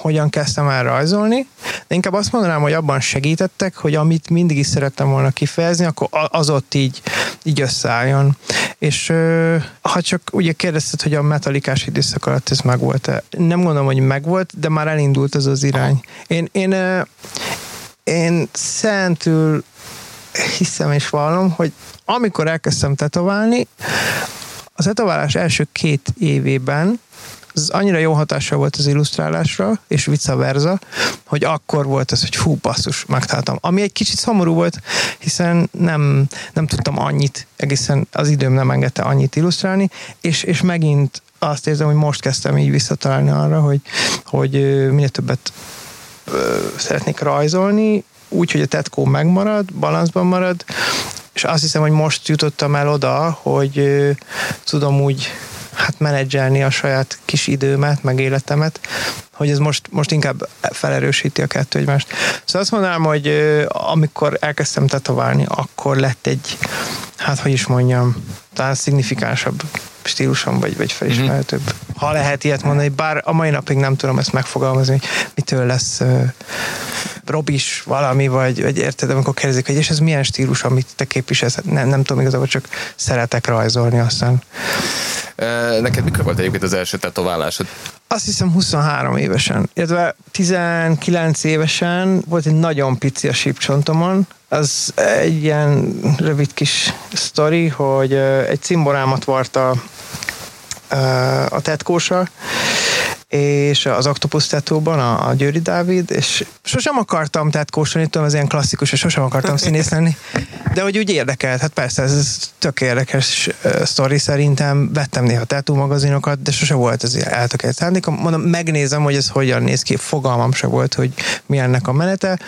hogyan kezdtem el rajzolni, de inkább azt mondanám, hogy abban segítettek, hogy amit mindig is szerettem volna kifejezni, akkor az ott így, így összeálljon. És ha csak ugye kérdezted, hogy a metalikás időszak alatt ez megvolt-e, nem gondolom, hogy megvolt, de már elindult az az irány. Én, én, én szentül hiszem és vallom, hogy amikor elkezdtem tetoválni, az tetoválás első két évében ez annyira jó hatással volt az illusztrálásra, és vice versa, hogy akkor volt ez, hogy fú, basszus, megtaláltam. Ami egy kicsit szomorú volt, hiszen nem, nem tudtam annyit, egészen az időm nem engedte annyit illusztrálni, és, és megint azt érzem, hogy most kezdtem így visszatalálni arra, hogy, hogy minél többet szeretnék rajzolni, úgy, hogy a tetkó megmarad, balanszban marad, és azt hiszem, hogy most jutottam el oda, hogy tudom úgy hát menedzselni a saját kis időmet, meg életemet, hogy ez most, most inkább felerősíti a kettő egymást. Szóval azt mondanám, hogy amikor elkezdtem tetoválni, akkor lett egy, hát hogy is mondjam, talán szignifikánsabb stílusom, vagy, vagy felismerhetőbb. Mm-hmm. Ha lehet ilyet mondani, bár a mai napig nem tudom ezt megfogalmazni, mitől lesz uh, robis valami, vagy, vagy érted, amikor kérdezik, hogy és ez milyen stílus, amit te képviselsz, nem, nem tudom igazából, csak szeretek rajzolni aztán. Neked mikor volt egyébként az első tetoválásod? Azt hiszem 23 évesen, illetve 19 évesen volt egy nagyon pici a sípcsontomon, az egy ilyen rövid kis sztori, hogy egy cimborámat varta a tetkósa, és az Octopus tetóban, a, a Győri Dávid, és sosem akartam tetkósani, tudom, ez ilyen klasszikus, és sosem akartam színész lenni, de hogy úgy érdekelt, hát persze, ez, tök érdekes sztori szerintem, vettem néha tetú magazinokat, de sose volt ez eltökélt szándékom, mondom, megnézem, hogy ez hogyan néz ki, fogalmam se volt, hogy mi ennek a menete,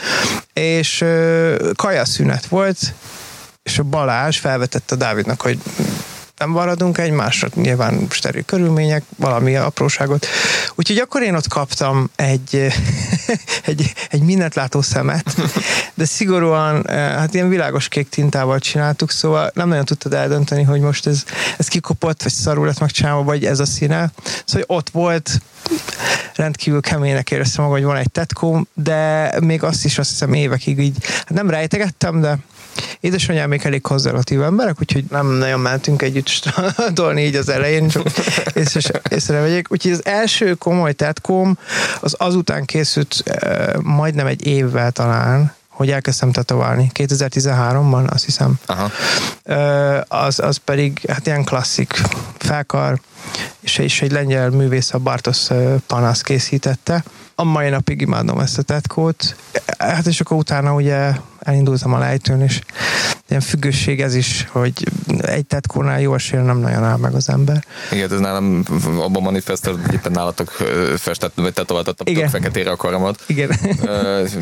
és kajaszünet volt, és a Balázs felvetette a Dávidnak, hogy nem maradunk egymásra, nyilván steril körülmények, valami apróságot. Úgyhogy akkor én ott kaptam egy, egy, egy mindent látó szemet, de szigorúan, eh, hát ilyen világos kék tintával csináltuk, szóval nem nagyon tudtad eldönteni, hogy most ez, ez kikopott, vagy szarul lett megcsinálva, vagy ez a színe. Szóval ott volt, rendkívül keménynek éreztem magam, hogy van egy tetkóm, de még azt is azt hiszem évekig így, hát nem rejtegettem, de Édesanyám még elég konzervatív emberek, úgyhogy nem nagyon mentünk együtt strandolni így az elején, csak észre, észrevegyek. Úgyhogy az első komoly tetkóm az azután készült eh, majdnem egy évvel talán, hogy elkezdtem tetoválni. 2013-ban, azt hiszem. Aha. Az, az pedig hát ilyen klasszik felkar, és, és egy lengyel művész, a Bartos Panasz készítette. A mai napig imádom ezt a tetkót. Hát és akkor utána ugye elindultam a lejtőn, és ilyen függőség ez is, hogy egy tetkónál jó esélye nem nagyon áll meg az ember. Igen, ez nálam abban manifestált, hogy éppen nálatok festett, vagy tetováltattam Igen. feketére a karamat. Igen.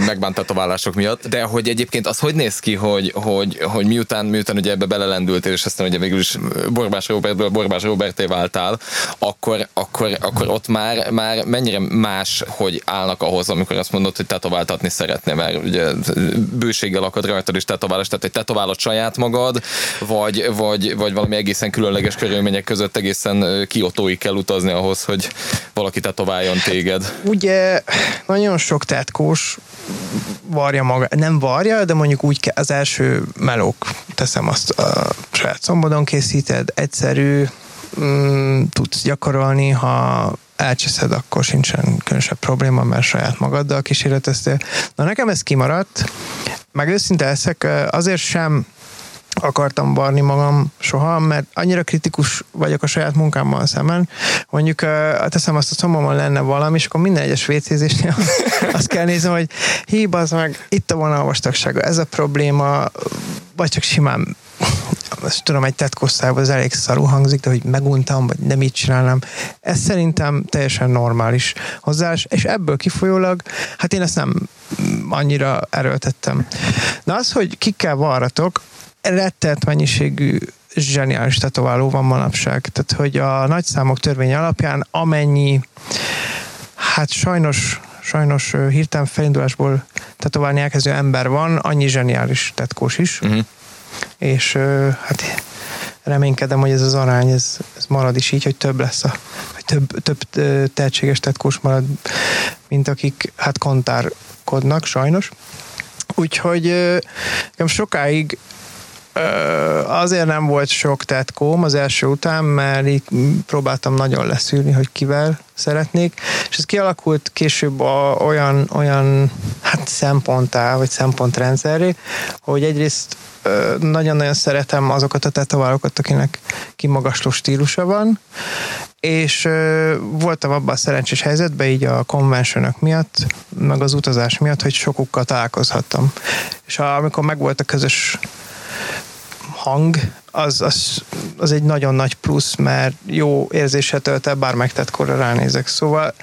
Megbánt tetoválások miatt. De hogy egyébként az hogy néz ki, hogy, hogy, hogy miután, miután ugye ebbe belelendültél, és aztán ugye végül is Borbás Robertből Borbás Roberté váltál, akkor, akkor, akkor ott már, már mennyire más, hogy állnak ahhoz, amikor azt mondod, hogy tetováltatni szeretné, mert ugye bőséggel akad rajtad is tetoválás, tehát hogy tetoválod saját magad, vagy, vagy, vagy valami egészen különleges körülmények között egészen kiotóig kell utazni ahhoz, hogy valaki tetováljon téged. Ugye nagyon sok tetkós varja maga, nem varja, de mondjuk úgy az első melók, teszem azt a saját szombodon készíted, egyszerű, mm, tudsz gyakorolni, ha elcseszed, akkor sincsen különösebb probléma, mert saját magaddal kísérleteztél. Na nekem ez kimaradt, meg őszinte leszek, azért sem akartam barni magam soha, mert annyira kritikus vagyok a saját munkámmal szemben. Mondjuk teszem azt a szomorban lenne valami, és akkor minden egyes vécézésnél azt kell nézni, hogy híb az meg, itt a vonalvastagsága, ez a probléma, vagy csak simán azt tudom, egy tetkosztában az elég szarú hangzik, de hogy meguntam, vagy nem így csinálnám. Ez szerintem teljesen normális hozzáállás, és ebből kifolyólag, hát én ezt nem annyira erőltettem. De az, hogy kikkel varratok, rettelt mennyiségű zseniális tetováló van manapság. Tehát, hogy a nagyszámok törvény alapján amennyi, hát sajnos sajnos hirtelen felindulásból tetoválni elkezdő ember van, annyi zseniális tetkós is. Uh-huh. És hát reménykedem, hogy ez az arány, ez, ez marad is így, hogy több lesz a, hogy több, több tehetséges tetkós marad, mint akik hát kontárkodnak, sajnos. Úgyhogy nekem sokáig azért nem volt sok tetkóm az első után, mert itt próbáltam nagyon leszűrni, hogy kivel szeretnék, és ez kialakult később a, olyan, olyan hát szemponttá, vagy szempontrendszerré, hogy egyrészt nagyon-nagyon szeretem azokat a tetoválókat, akinek kimagasló stílusa van, és voltam abban a szerencsés helyzetben, így a konvencionok miatt, meg az utazás miatt, hogy sokukkal találkozhattam. És amikor megvolt a közös hang, az, az, az egy nagyon nagy plusz, mert jó érzéset tölt el, bár megtettkóra ránézek. Szóval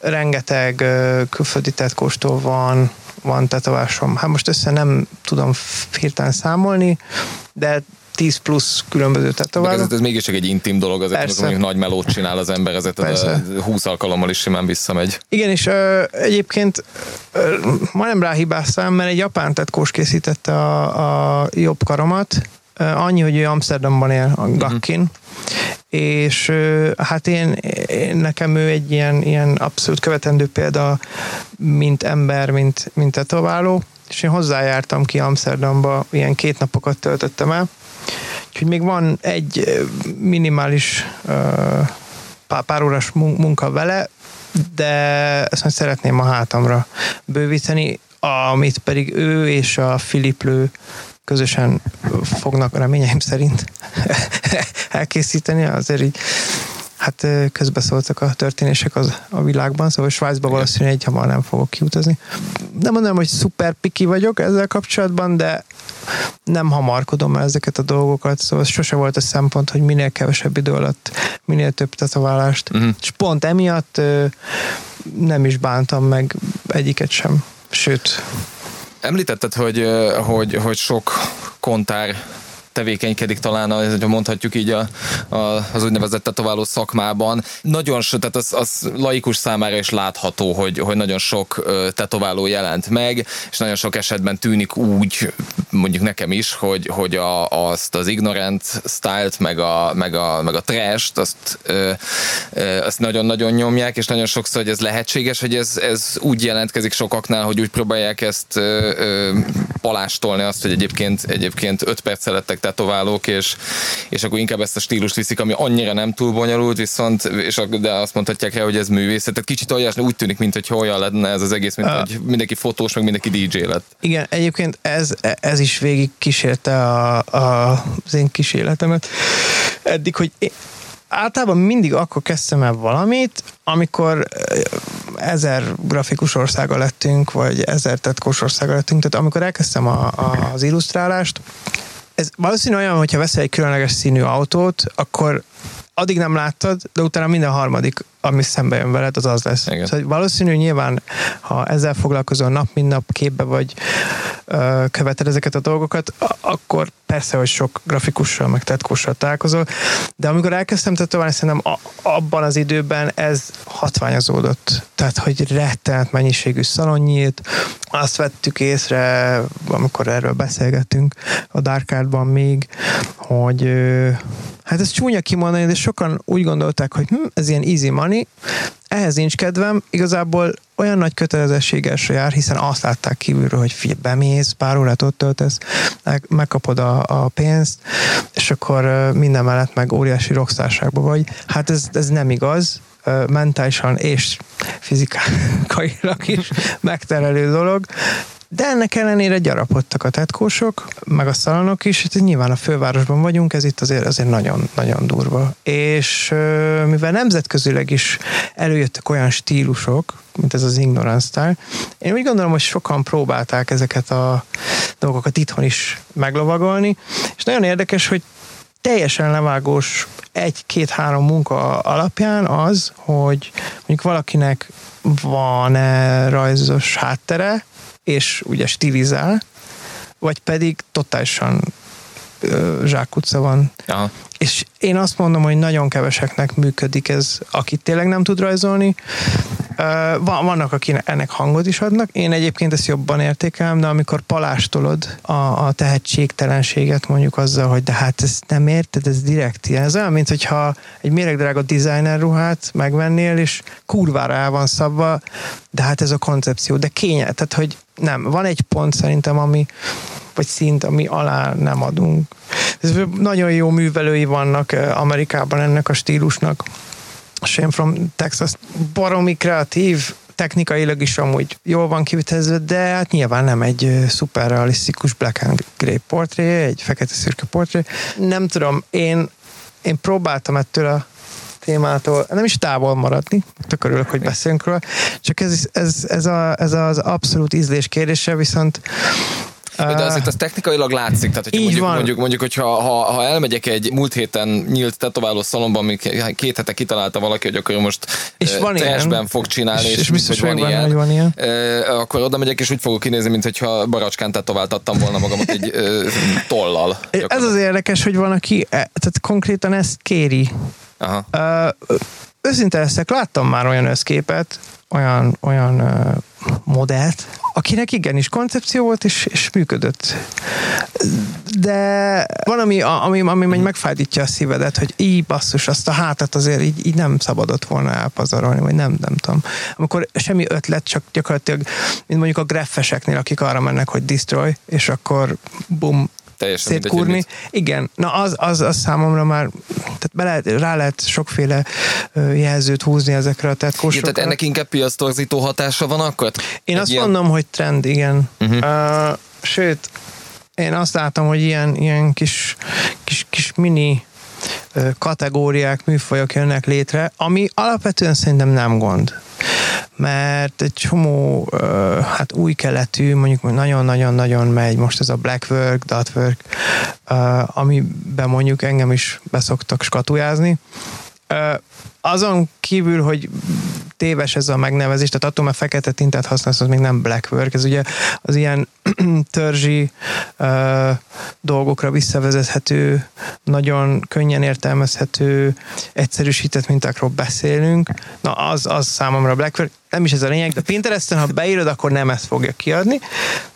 rengeteg külföldi tetkóstól van, van tetovásom. Hát most össze nem tudom hirtelen számolni, de 10 plusz különböző tetováló. Ez, ez mégis csak egy intim dolog, azért mondjuk nagy melót csinál az ember, ezért a 20 alkalommal is simán visszamegy. Igen, és ö, egyébként ö, majdnem ráhibáztam, mert egy japán tetkós készítette a, a jobb karomat, annyi, hogy ő Amsterdamban él, a mhm. Gakkin, uh-huh. És hát én, én, nekem ő egy ilyen, ilyen abszolút követendő példa, mint ember, mint, mint tetováló, és én hozzájártam ki Amsterdamba, ilyen két napokat töltöttem el, úgyhogy még van egy minimális pár órás munka vele, de ezt majd szeretném a hátamra bővíteni, amit pedig ő és a Filip Lő közösen fognak reményeim szerint elkészíteni, azért így hát közbeszóltak a történések az, a világban, szóval Svájcba valószínűleg egy hamar nem fogok kiutazni. Nem mondom, hogy szuper piki vagyok ezzel kapcsolatban, de nem hamarkodom el ezeket a dolgokat, szóval sose volt a szempont, hogy minél kevesebb idő alatt minél több tetoválást. Uh-huh. És pont emiatt nem is bántam meg egyiket sem. Sőt, Említetted, hogy, hogy, hogy sok kontár tevékenykedik talán, hogy mondhatjuk így a, a, az úgynevezett tetováló szakmában. Nagyon sok, tehát az, az laikus számára is látható, hogy, hogy nagyon sok tetováló jelent meg, és nagyon sok esetben tűnik úgy, mondjuk nekem is, hogy, hogy a, azt az ignorant style-t, meg a, meg a, meg a trash-t, azt, ö, ö, azt nagyon-nagyon nyomják, és nagyon sokszor, hogy ez lehetséges, hogy ez, ez úgy jelentkezik sokaknál, hogy úgy próbálják ezt ö, ö, palástolni azt, hogy egyébként, egyébként 5 perc lettek tetoválók, és, és akkor inkább ezt a stílust viszik, ami annyira nem túl bonyolult, viszont, és, de azt mondhatják rá, hogy ez művészet. Tehát kicsit olyas, úgy tűnik, mint hogy olyan lenne ez az egész, mint hogy mindenki fotós, meg mindenki DJ lett. Igen, egyébként ez, ez is végig kísérte a, a, az én kísérletemet eddig, hogy én, általában mindig akkor kezdtem el valamit, amikor ezer grafikus országa lettünk, vagy ezer tetkós országa lettünk, tehát amikor elkezdtem a, a, az illusztrálást, ez valószínű olyan, hogyha veszel egy különleges színű autót, akkor addig nem láttad, de utána minden harmadik, ami szembe jön veled, az az lesz. Igen. Szóval valószínű nyilván, ha ezzel foglalkozol nap, mint nap képbe vagy ö, követed ezeket a dolgokat, akkor persze, hogy sok grafikussal, meg tetkóssal találkozol, de amikor elkezdtem tetoválni, szerintem a, abban az időben ez hatványozódott. Tehát, hogy rettenet mennyiségű szalon nyílt, azt vettük észre, amikor erről beszélgettünk a Dark még, hogy Hát ez csúnya kimondani, de sokan úgy gondolták, hogy hm, ez ilyen easy money, ehhez nincs kedvem, igazából olyan nagy kötelezettségesre jár, hiszen azt látták kívülről, hogy figyelj, bemész, pár órát ott töltesz, megkapod a, a pénzt, és akkor minden mellett meg óriási rokszárságban vagy. Hát ez, ez nem igaz, mentálisan és fizikailag is megterelő dolog, de ennek ellenére gyarapodtak a tetkósok, meg a szalonok is, hát nyilván a fővárosban vagyunk, ez itt azért, azért nagyon, nagyon durva. És mivel nemzetközileg is előjöttek olyan stílusok, mint ez az ignorance style, én úgy gondolom, hogy sokan próbálták ezeket a dolgokat itthon is meglovagolni, és nagyon érdekes, hogy teljesen levágós egy-két-három munka alapján az, hogy mondjuk valakinek van-e rajzos háttere, és ugye stilizál, vagy pedig totálisan zsákutca van. Aha. És én azt mondom, hogy nagyon keveseknek működik ez, aki tényleg nem tud rajzolni. Vannak, akik ennek hangot is adnak. Én egyébként ezt jobban értékelem, de amikor palástolod a, a tehetségtelenséget mondjuk azzal, hogy de hát ezt nem érted, ez direkt ilyen. Ez olyan, mint hogyha egy méregdrága designer ruhát megvennél, és kurvára el van szabva, de hát ez a koncepció, de kényel. Tehát, hogy nem, van egy pont szerintem, ami vagy szint, ami alá nem adunk. Ez nagyon jó művelői vannak eh, Amerikában ennek a stílusnak. Shane from Texas baromi kreatív, technikailag is amúgy jól van kivitelezve, de hát nyilván nem egy eh, szuperrealisztikus black and grey portré, egy fekete-szürke portré. Nem tudom, én, én próbáltam ettől a témától nem is távol maradni, tök örülök, hogy beszélünk róla, csak ez, ez, ez, a, ez az abszolút ízlés kérdése, viszont de azért az technikailag látszik, tehát hogy mondjuk, van. mondjuk, mondjuk, hogyha ha, ha elmegyek egy múlt héten nyílt tetováló szalomban, ami két hete kitalálta valaki, hogy akkor most és van trashben fog csinálni, és, és, biztos, hogy van, van, ilyen, van ilyen, akkor oda megyek, és úgy fogok kinézni, mint hogyha baracskán tetováltattam volna magamat egy tollal. Ez az érdekes, hogy van, aki e, tehát konkrétan ezt kéri. Aha. Őszinte leszek, láttam már olyan összképet, olyan, olyan uh, modellt, akinek igenis koncepció volt, és, és működött. De van, ami, ami, ami meg megfájdítja a szívedet, hogy így basszus, azt a hátat azért így, így nem szabadott volna elpazarolni, vagy nem, nem tudom. Amikor semmi ötlet, csak gyakorlatilag, mint mondjuk a greffeseknél, akik arra mennek, hogy destroy, és akkor bum, teljesen szétkúrni. Mindegy, Igen, na az, az, az számomra már, tehát be lehet, rá lehet sokféle jelzőt húzni ezekre a tetkósokra. Igen, tehát ennek inkább piasztorzító hatása van akkor? Én Egy azt ilyen... mondom, hogy trend, igen. Uh-huh. Uh, sőt, én azt látom, hogy ilyen, ilyen kis, kis, kis mini kategóriák, műfajok jönnek létre, ami alapvetően szerintem nem gond mert egy csomó hát új keletű, mondjuk nagyon-nagyon-nagyon megy most ez a Blackwork, Dotwork, amiben mondjuk engem is beszoktak skatujázni. Azon kívül, hogy téves ez a megnevezés, tehát attól, mert fekete tintát használsz, az még nem black work, ez ugye az ilyen törzsi uh, dolgokra visszavezethető, nagyon könnyen értelmezhető, egyszerűsített mintákról beszélünk, na az, az számomra black work, nem is ez a lényeg, de Pinteresten, ha beírod, akkor nem ezt fogja kiadni.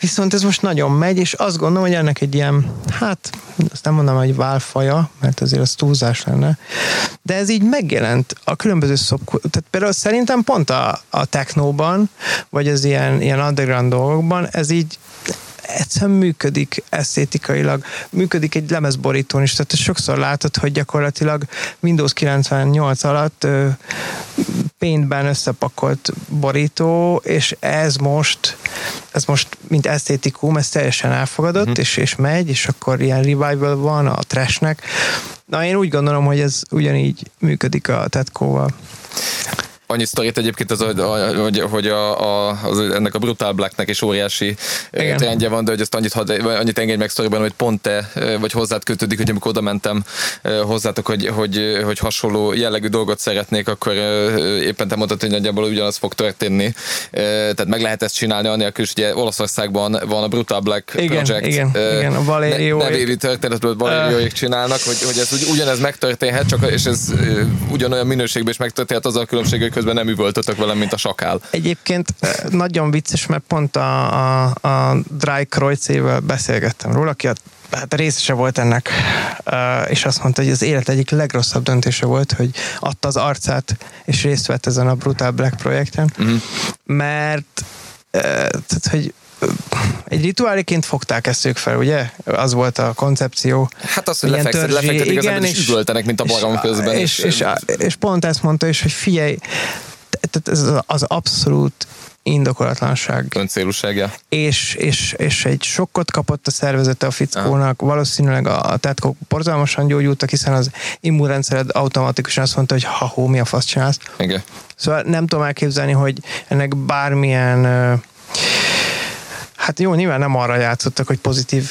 Viszont ez most nagyon megy, és azt gondolom, hogy ennek egy ilyen, hát azt nem mondom, hogy válfaja, mert azért az túlzás lenne, de ez így megjelent a különböző szop, tehát például szerintem pont a, a technóban, vagy az ilyen, ilyen underground dolgokban, ez így egyszerűen működik esztétikailag, működik egy lemezborítón is, tehát sokszor látod, hogy gyakorlatilag Windows 98 alatt paintben összepakolt borító, és ez most ez most, mint esztétikum, ez teljesen elfogadott, uh-huh. és, és megy, és akkor ilyen revival van a trashnek. Na, én úgy gondolom, hogy ez ugyanígy működik a tetkóval annyi sztorit egyébként az, hogy, hogy a, a, az, ennek a Brutal Blacknek is óriási Igen. trendje van, de hogy ezt annyit, had, annyit engedj meg sztoriban, hogy pont te, vagy hozzád kötődik, hogy amikor oda mentem hozzátok, hogy, hogy, hogy hasonló jellegű dolgot szeretnék, akkor éppen te mondtad, hogy nagyjából ugyanaz fog történni. Tehát meg lehet ezt csinálni, anélkül is, ugye Olaszországban van a Brutal Black igen, Project. Igen, igen, a Valerio. Ne, nevévi történetből Valérióik csinálnak, hogy, hogy ez ugyanez megtörténhet, csak, és ez ugyanolyan minőségben is megtörténhet az a különbség, hogy közben nem üvöltötök velem, mint a sakál. Egyébként eh, nagyon vicces, mert pont a, a, a Dry Kreuzével beszélgettem róla, aki a hát részese volt ennek, eh, és azt mondta, hogy az élet egyik legrosszabb döntése volt, hogy adta az arcát, és részt vett ezen a Brutal Black projekten, uh-huh. mert eh, tehát, hogy egy rituáliként fogták ezt ők fel, ugye? Az volt a koncepció. Hát az, hogy lefekszedik, lefektetik az ember, és, és üvöltenek, mint a barom közben. És, és, és, és pont ezt mondta is, hogy figyelj, tehát ez az abszolút indokolatlanság. Öncélúságja. És, és, és egy sokkot kapott a szervezete a fickónak, Aha. valószínűleg a, a tetkók borzalmasan gyógyultak, hiszen az immunrendszered automatikusan azt mondta, hogy ha hó, mi a fasz csinálsz. Igen. Szóval nem tudom elképzelni, hogy ennek bármilyen hát jó, nyilván nem arra játszottak, hogy pozitív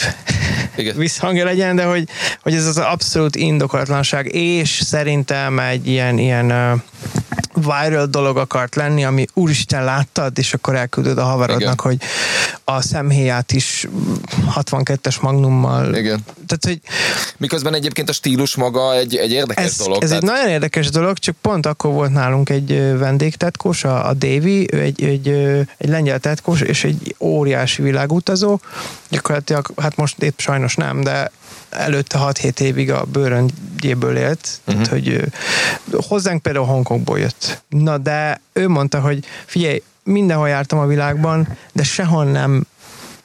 igen. visszhangja legyen, de hogy, hogy ez az abszolút indokolatlanság, és szerintem egy ilyen, ilyen viral dolog akart lenni, ami úristen láttad, és akkor elküldöd a havarodnak, Igen. hogy a szemhéját is 62-es magnummal. Igen. Tehát, hogy Miközben egyébként a stílus maga egy, egy érdekes ez, dolog. Ez tehát... egy nagyon érdekes dolog, csak pont akkor volt nálunk egy vendégtetkós, a, a Dévi, ő egy, egy, egy lengyel tetkós, és egy óriási világutazó. Gyakorlatilag, hát most épp sajnos nem, de előtte 6-7 évig a bőröngyéből élt, uh-huh. tehát, hogy hozzánk például Hongkongból jött. Na de ő mondta, hogy figyelj, mindenhol jártam a világban, de sehol nem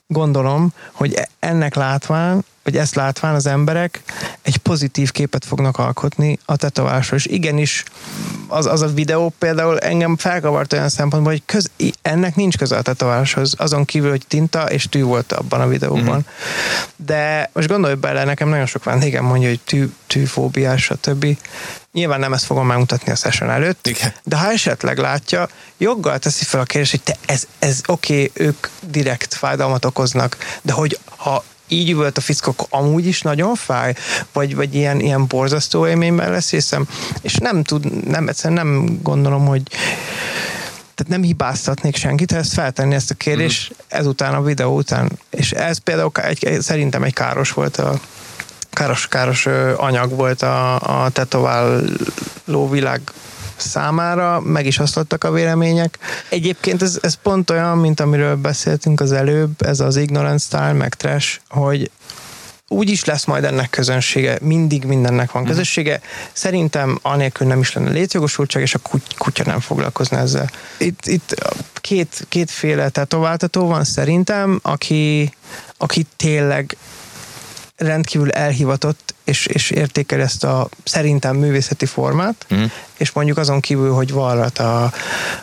gondolom, hogy e- ennek látván hogy ezt látván az emberek egy pozitív képet fognak alkotni a tetovásról. És igenis, az, az a videó például engem felkavart olyan szempontból, hogy köz, ennek nincs köze a tetováshoz, azon kívül, hogy tinta és tű volt abban a videóban. Mm-hmm. De most gondolj bele, nekem nagyon sok vendégem mondja, hogy tű, tűfóbiás, stb. Nyilván nem ezt fogom megmutatni a session előtt, Igen. de ha esetleg látja, joggal teszi fel a kérdést, hogy te ez, ez oké, okay, ők direkt fájdalmat okoznak, de hogy ha így üvölt a fickó, amúgy is nagyon fáj, vagy, vagy ilyen, ilyen borzasztó élményben lesz részem, és nem tud, nem, egyszerűen nem gondolom, hogy tehát nem hibáztatnék senkit, ha ezt feltenni ezt a kérdést mm. ezután a videó után. És ez például egy, szerintem egy káros volt a káros, káros anyag volt a, a tetováló világ számára, meg is oszlottak a vélemények. Egyébként ez, ez pont olyan, mint amiről beszéltünk az előbb, ez az ignorance style, meg trash, hogy úgy is lesz majd ennek közönsége, mindig mindennek van mhm. közönsége. Szerintem anélkül nem is lenne létjogosultság, és a kutya nem foglalkozna ezzel. Itt, itt két, kétféle tetováltató van szerintem, aki, aki tényleg rendkívül elhivatott, és, és értékel ezt a szerintem művészeti formát, mm. és mondjuk azon kívül, hogy varrat a,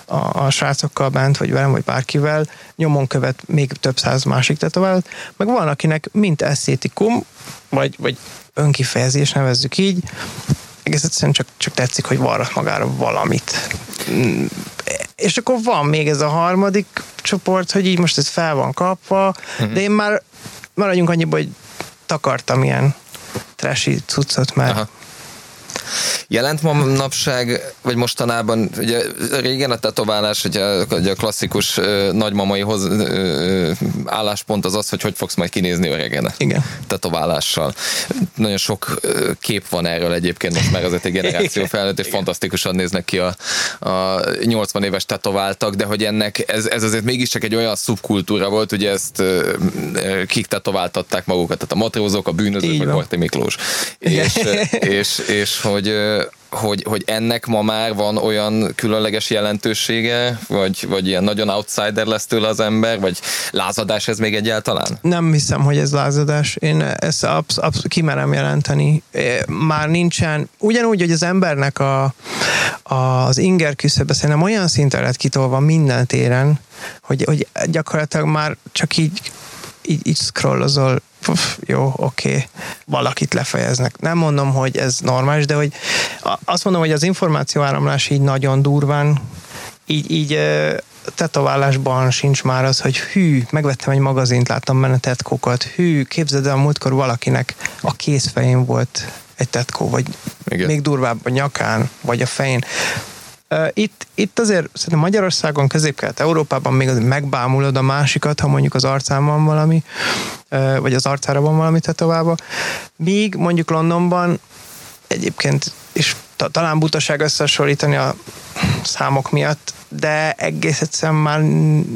a, a srácokkal bent, vagy velem, vagy bárkivel, nyomon követ még több száz másik tetovált, meg van, akinek mint esztétikum, vagy, vagy önkifejezés, nevezzük így, egész egyszerűen csak, csak tetszik, hogy varrat magára valamit. És akkor van még ez a harmadik csoport, hogy így most ez fel van kapva, mm-hmm. de én már maradjunk annyiba, hogy takartam ilyen trashy cuccot, mert Aha. Jelent ma napság, vagy mostanában, ugye régen a tetoválás, ugye, ugye a klasszikus uh, nagymamai hoz, álláspont az az, hogy hogy fogsz majd kinézni öregen. Igen. Tetoválással. Nagyon sok kép van erről egyébként, most már azért egy generáció felnőtt, és Igen. fantasztikusan néznek ki a, a 80 éves tetováltak, de hogy ennek ez, ez azért mégiscsak egy olyan szubkultúra volt, ugye ezt kik tetováltatták magukat, tehát a matrózok, a bűnözők, vagy Marti Miklós. És, és, és, és hogy hogy, hogy ennek ma már van olyan különleges jelentősége, vagy, vagy ilyen nagyon outsider lesz tőle az ember, vagy lázadás ez még egyáltalán? Nem hiszem, hogy ez lázadás. Én ezt absz- absz- kimerem jelenteni. Már nincsen, ugyanúgy, hogy az embernek a, az inger küszöbe szerintem olyan szinten lett kitolva minden téren, hogy, hogy gyakorlatilag már csak így így, így scrollozol Puf, jó, oké, okay. valakit lefejeznek. Nem mondom, hogy ez normális, de hogy azt mondom, hogy az információáramlás így nagyon durván, így, így tetoválásban sincs már az, hogy hű, megvettem egy magazint, láttam benne tetkókat, hű, képzeld el, múltkor valakinek a kézfején volt egy tetkó, vagy Igen. még durvább a nyakán, vagy a fején. Itt, itt azért szerintem Magyarországon, közép-kelet-európában még azért megbámulod a másikat, ha mondjuk az arcán van valami, vagy az arcára van valami tetoválva. Míg mondjuk Londonban egyébként, és talán butaság összehasonlítani a számok miatt, de egész egyszerűen már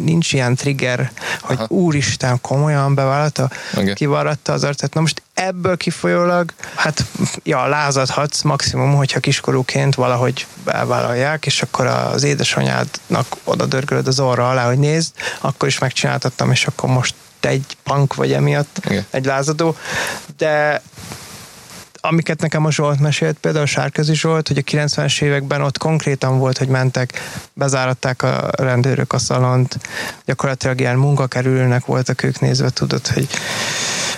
nincs ilyen trigger, hogy Aha. úristen, komolyan bevállalta, okay. kivarratta az arcát. Na most ebből kifolyólag, hát ja, lázadhatsz maximum, hogyha kiskorúként valahogy elvállalják, és akkor az édesanyádnak oda dörgölöd az orra alá, hogy nézd, akkor is megcsináltattam, és akkor most egy punk vagy emiatt, Igen. egy lázadó, de amiket nekem a Zsolt mesélt, például Sárközi Zsolt, hogy a 90-es években ott konkrétan volt, hogy mentek, bezáratták a rendőrök a szalont, gyakorlatilag ilyen munkakerülőnek voltak ők nézve, tudod, hogy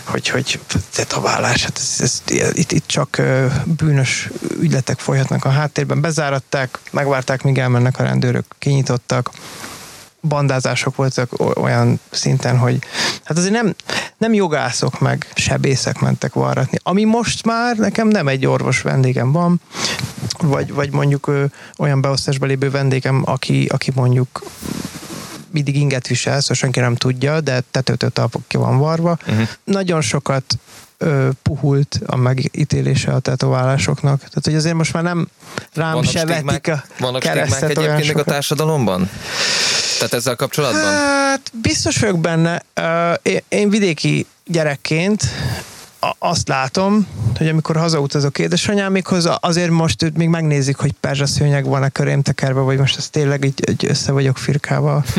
hogy, hogy tetoválás, hát ez, ez, itt, itt csak bűnös ügyletek folyhatnak a háttérben. Bezáratták, megvárták, míg elmennek a rendőrök, kinyitottak, bandázások voltak olyan szinten, hogy hát azért nem, nem jogászok meg sebészek mentek varratni. Ami most már nekem nem egy orvos vendégem van, vagy, vagy mondjuk ö, olyan beosztásban lévő vendégem, aki, aki mondjuk mindig inget visel, szóval senki nem tudja, de tetőtől talpok ki van varva. Uh-huh. Nagyon sokat ö, puhult a megítélése a tetoválásoknak. Tehát, hogy azért most már nem rám Vannak se vetik a vannak stigmák egyébként még a társadalomban? Tehát ezzel kapcsolatban? Hát biztos vagyok benne. Én, én vidéki gyerekként azt látom, hogy amikor hazautazok édesanyámikhoz, azért most őt még megnézik, hogy perzsaszőnyeg van a körém tekerve, vagy most ez tényleg így, így össze vagyok firkával.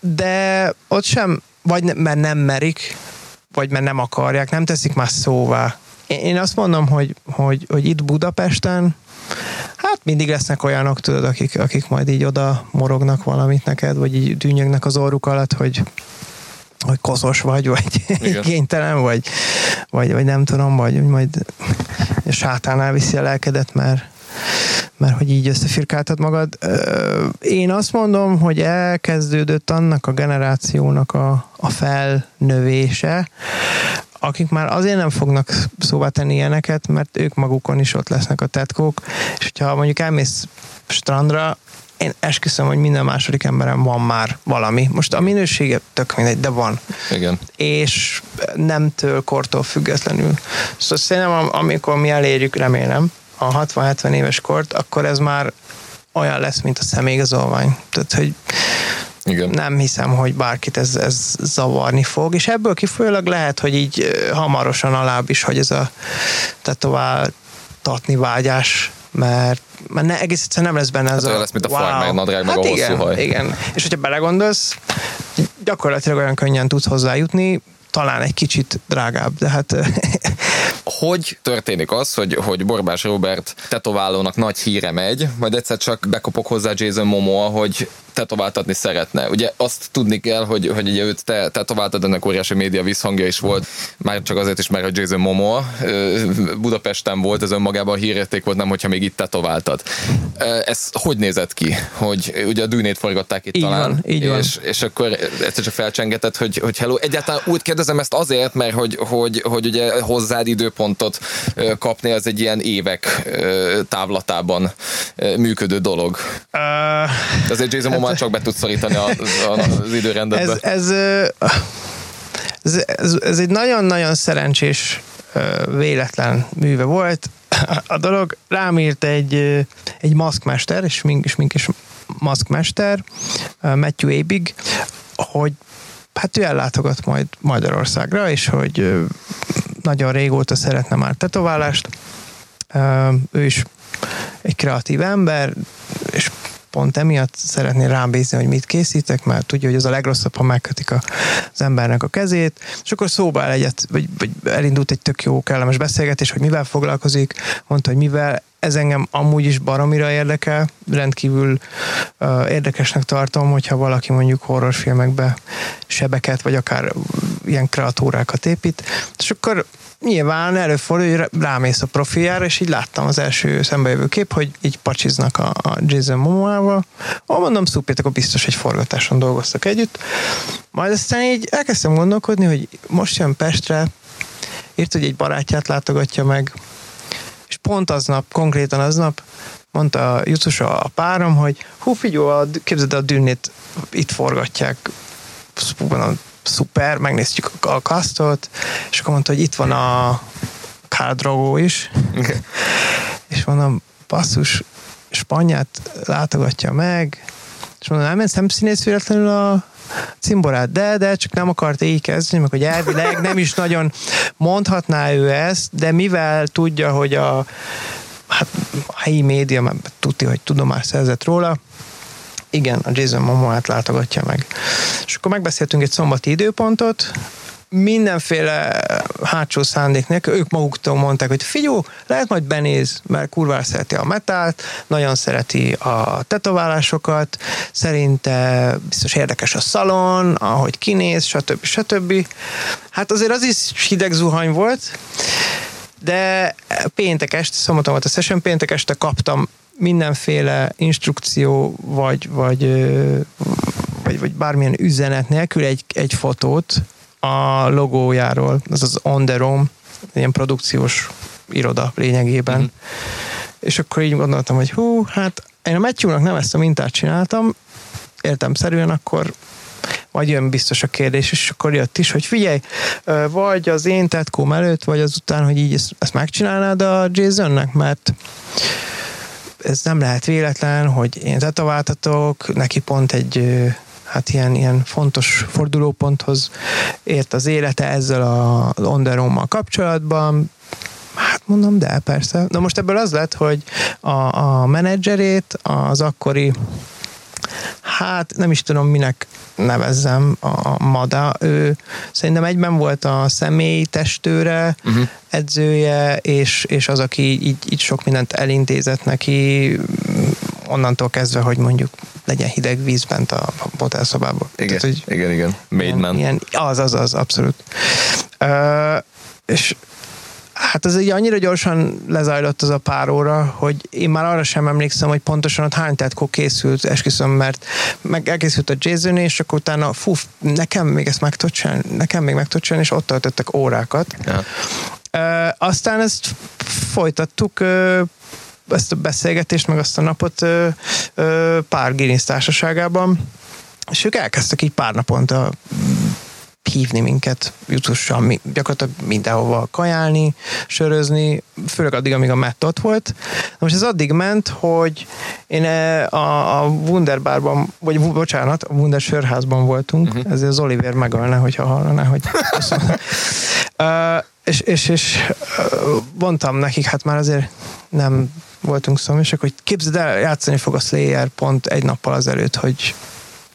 De ott sem, vagy ne, mert nem merik, vagy mert nem akarják, nem teszik már szóvá. Én azt mondom, hogy, hogy, hogy itt Budapesten Hát mindig lesznek olyanok, tudod, akik, akik majd így oda morognak valamit neked, vagy így dűnyögnek az orruk alatt, hogy hogy koszos vagy, vagy Igen. kénytelen, vagy, vagy, vagy nem tudom, vagy hogy majd sátán elviszi a lelkedet, mert, mert hogy így összefirkáltad magad. Én azt mondom, hogy elkezdődött annak a generációnak a, a felnövése, akik már azért nem fognak szóvá tenni ilyeneket, mert ők magukon is ott lesznek a tetkók, és hogyha mondjuk elmész strandra, én esküszöm, hogy minden második emberem van már valami. Most a minősége tök mindegy, de van. Igen. És nemtől, kortól függetlenül. Szóval szerintem, am- amikor mi elérjük, remélem, a 60-70 éves kort, akkor ez már olyan lesz, mint a személyigazolvány. Tehát, hogy Igen. nem hiszem, hogy bárkit ez, ez zavarni fog, és ebből kifolyólag lehet, hogy így hamarosan alább is, hogy ez a tetováltatni vágyás, mert, mert ne, egész egyszerűen nem lesz benne ez Hát a... lesz, mint a farmer nadrág, meg a hosszú igen, haj. Igen, és hogyha belegondolsz, gyakorlatilag olyan könnyen tudsz hozzájutni, talán egy kicsit drágább, de hát Hogy történik az, hogy, hogy Borbás Robert tetoválónak nagy híre megy, majd egyszer csak bekopok hozzá Jason Momoa, hogy tetováltatni szeretne. Ugye azt tudni kell, hogy, hogy ugye őt te, tetováltad, ennek óriási média visszhangja is volt, már csak azért is, mert a Jason Momoa Budapesten volt, ez önmagában hírérték volt, nem hogyha még itt tetováltad. Ez hogy nézett ki? Hogy ugye a dűnét forgatták itt Így talán, van, így van. és, és akkor egyszer csak felcsengetett, hogy, hogy hello, egyáltalán úgy kérdezem ezt azért, mert hogy, hogy, hogy ugye hozzád időpontot ö, kapni, az egy ilyen évek távlatában működő dolog. uh, Azért Jason Momoa csak be tud szorítani a, a, az időrendetbe. ez, ez, ez, ez, ez egy nagyon-nagyon szerencsés véletlen műve volt. A dolog rám írt egy, egy maszkmester, és smink, és smink és maszkmester, Matthew Abig, hogy hát ő ellátogat majd Magyarországra, és hogy nagyon régóta szeretne már tetoválást. Ő is egy kreatív ember, és pont emiatt szeretné rám bízni, hogy mit készítek, mert tudja, hogy az a legrosszabb, ha megkötik a, az embernek a kezét, és akkor szóba el egyet, vagy, vagy elindult egy tök jó, kellemes beszélgetés, hogy mivel foglalkozik, mondta, hogy mivel ez engem amúgy is baromira érdekel, rendkívül uh, érdekesnek tartom, hogyha valaki mondjuk horrorfilmekbe sebeket, vagy akár ilyen kreatúrákat épít, és akkor nyilván előfordul, hogy rámész a profiljára, és így láttam az első szembejövő kép, hogy így pacsiznak a, a Jason Momoával. Ó, mondom, szupét, akkor biztos egy forgatáson dolgoztak együtt. Majd aztán így elkezdtem gondolkodni, hogy most jön Pestre, írt, hogy egy barátját látogatja meg, és pont aznap, konkrétan aznap mondta a a párom, hogy hú, figyelj, a, képzeld el, a dűnét itt forgatják, mondom, szuper, megnéztük a, kasztot, és akkor mondta, hogy itt van a Khal Drogo is, és mondom, basszus, Spanyát látogatja meg, és mondom, nem, nem színész véletlenül a cimborát, de, de csak nem akart így kezdeni, meg hogy elvileg nem is nagyon mondhatná ő ezt, de mivel tudja, hogy a hát a helyi média, mert tudja, hogy tudomást szerzett róla, igen, a Jason Momoát látogatja meg. És akkor megbeszéltünk egy szombati időpontot, mindenféle hátsó szándék nélkül, ők maguktól mondták, hogy figyú, lehet majd benéz, mert kurvára szereti a metált, nagyon szereti a tetoválásokat, szerinte biztos érdekes a szalon, ahogy kinéz, stb. stb. Hát azért az is hideg zuhany volt, de péntek este, szombaton volt a session, péntek este kaptam mindenféle instrukció, vagy, vagy, vagy, vagy bármilyen üzenet nélkül egy, egy fotót a logójáról, az az On The Roam, ilyen produkciós iroda lényegében. Mm-hmm. És akkor így gondoltam, hogy hú, hát én a Matthew-nak nem ezt a mintát csináltam, értemszerűen akkor majd jön biztos a kérdés, és akkor jött is, hogy figyelj, vagy az én tetkóm előtt, vagy azután, hogy így ezt, ezt megcsinálnád a Jasonnek, mert ez nem lehet véletlen, hogy én tetováltatok, neki pont egy hát ilyen, ilyen fontos fordulóponthoz ért az élete ezzel az onderommal kapcsolatban, Hát mondom, de persze. Na most ebből az lett, hogy a, a menedzserét az akkori hát nem is tudom minek nevezzem a Mada, ő szerintem egyben volt a személy testőre, uh-huh. edzője, és, és az, aki így, így sok mindent elintézett neki, onnantól kezdve, hogy mondjuk legyen hideg víz bent a hotelszobában. Igen, Tehát, hogy igen, igen. Made man. Ilyen, az, az, az, abszolút. Uh, és Hát ez egy annyira gyorsan lezajlott az a pár óra, hogy én már arra sem emlékszem, hogy pontosan ott hány tetkó készült, esküszöm, mert meg elkészült a Jason, és akkor utána, fú, nekem még ezt meg csinálni, nekem még meg csinálni, és ott töltöttek órákat. Ja. Uh, aztán ezt folytattuk, uh, ezt a beszélgetést, meg azt a napot uh, uh, pár Guinness társaságában, és ők elkezdtek így pár naponta hívni minket, jutussan mi, gyakorlatilag mindenhova kajálni, sörözni, főleg addig, amíg a Matt ott volt. Na most ez addig ment, hogy én e, a, a Wunderbarban, vagy bocsánat, a Wunder sörházban voltunk, uh-huh. ezért az Oliver megölne, hogyha hallaná, hogy uh, és, és, és mondtam nekik, hát már azért nem voltunk szomjasak, hogy képzeld el, játszani fog a Slayer pont egy nappal azelőtt, hogy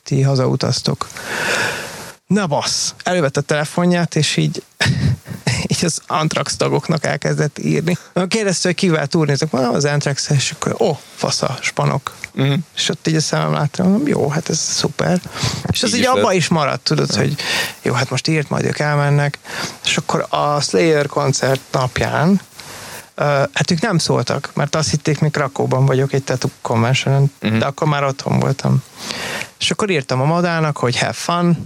ti hazautaztok na bassz, elővette a telefonját, és így, így az Antrax tagoknak elkezdett írni. Kérdezte, hogy kivel túrnézok, mondom, az Antrax, és akkor, ó, oh, fasza, spanok. Mm. És ott így a szemem láttam, mondom, jó, hát ez szuper. És az így, így abba is maradt, tudod, hogy jó, hát most írt, majd ők elmennek. És akkor a Slayer koncert napján hát ők nem szóltak, mert azt hitték, még Krakóban vagyok egy tattoo convention uh-huh. de akkor már otthon voltam. És akkor írtam a madának, hogy have fun,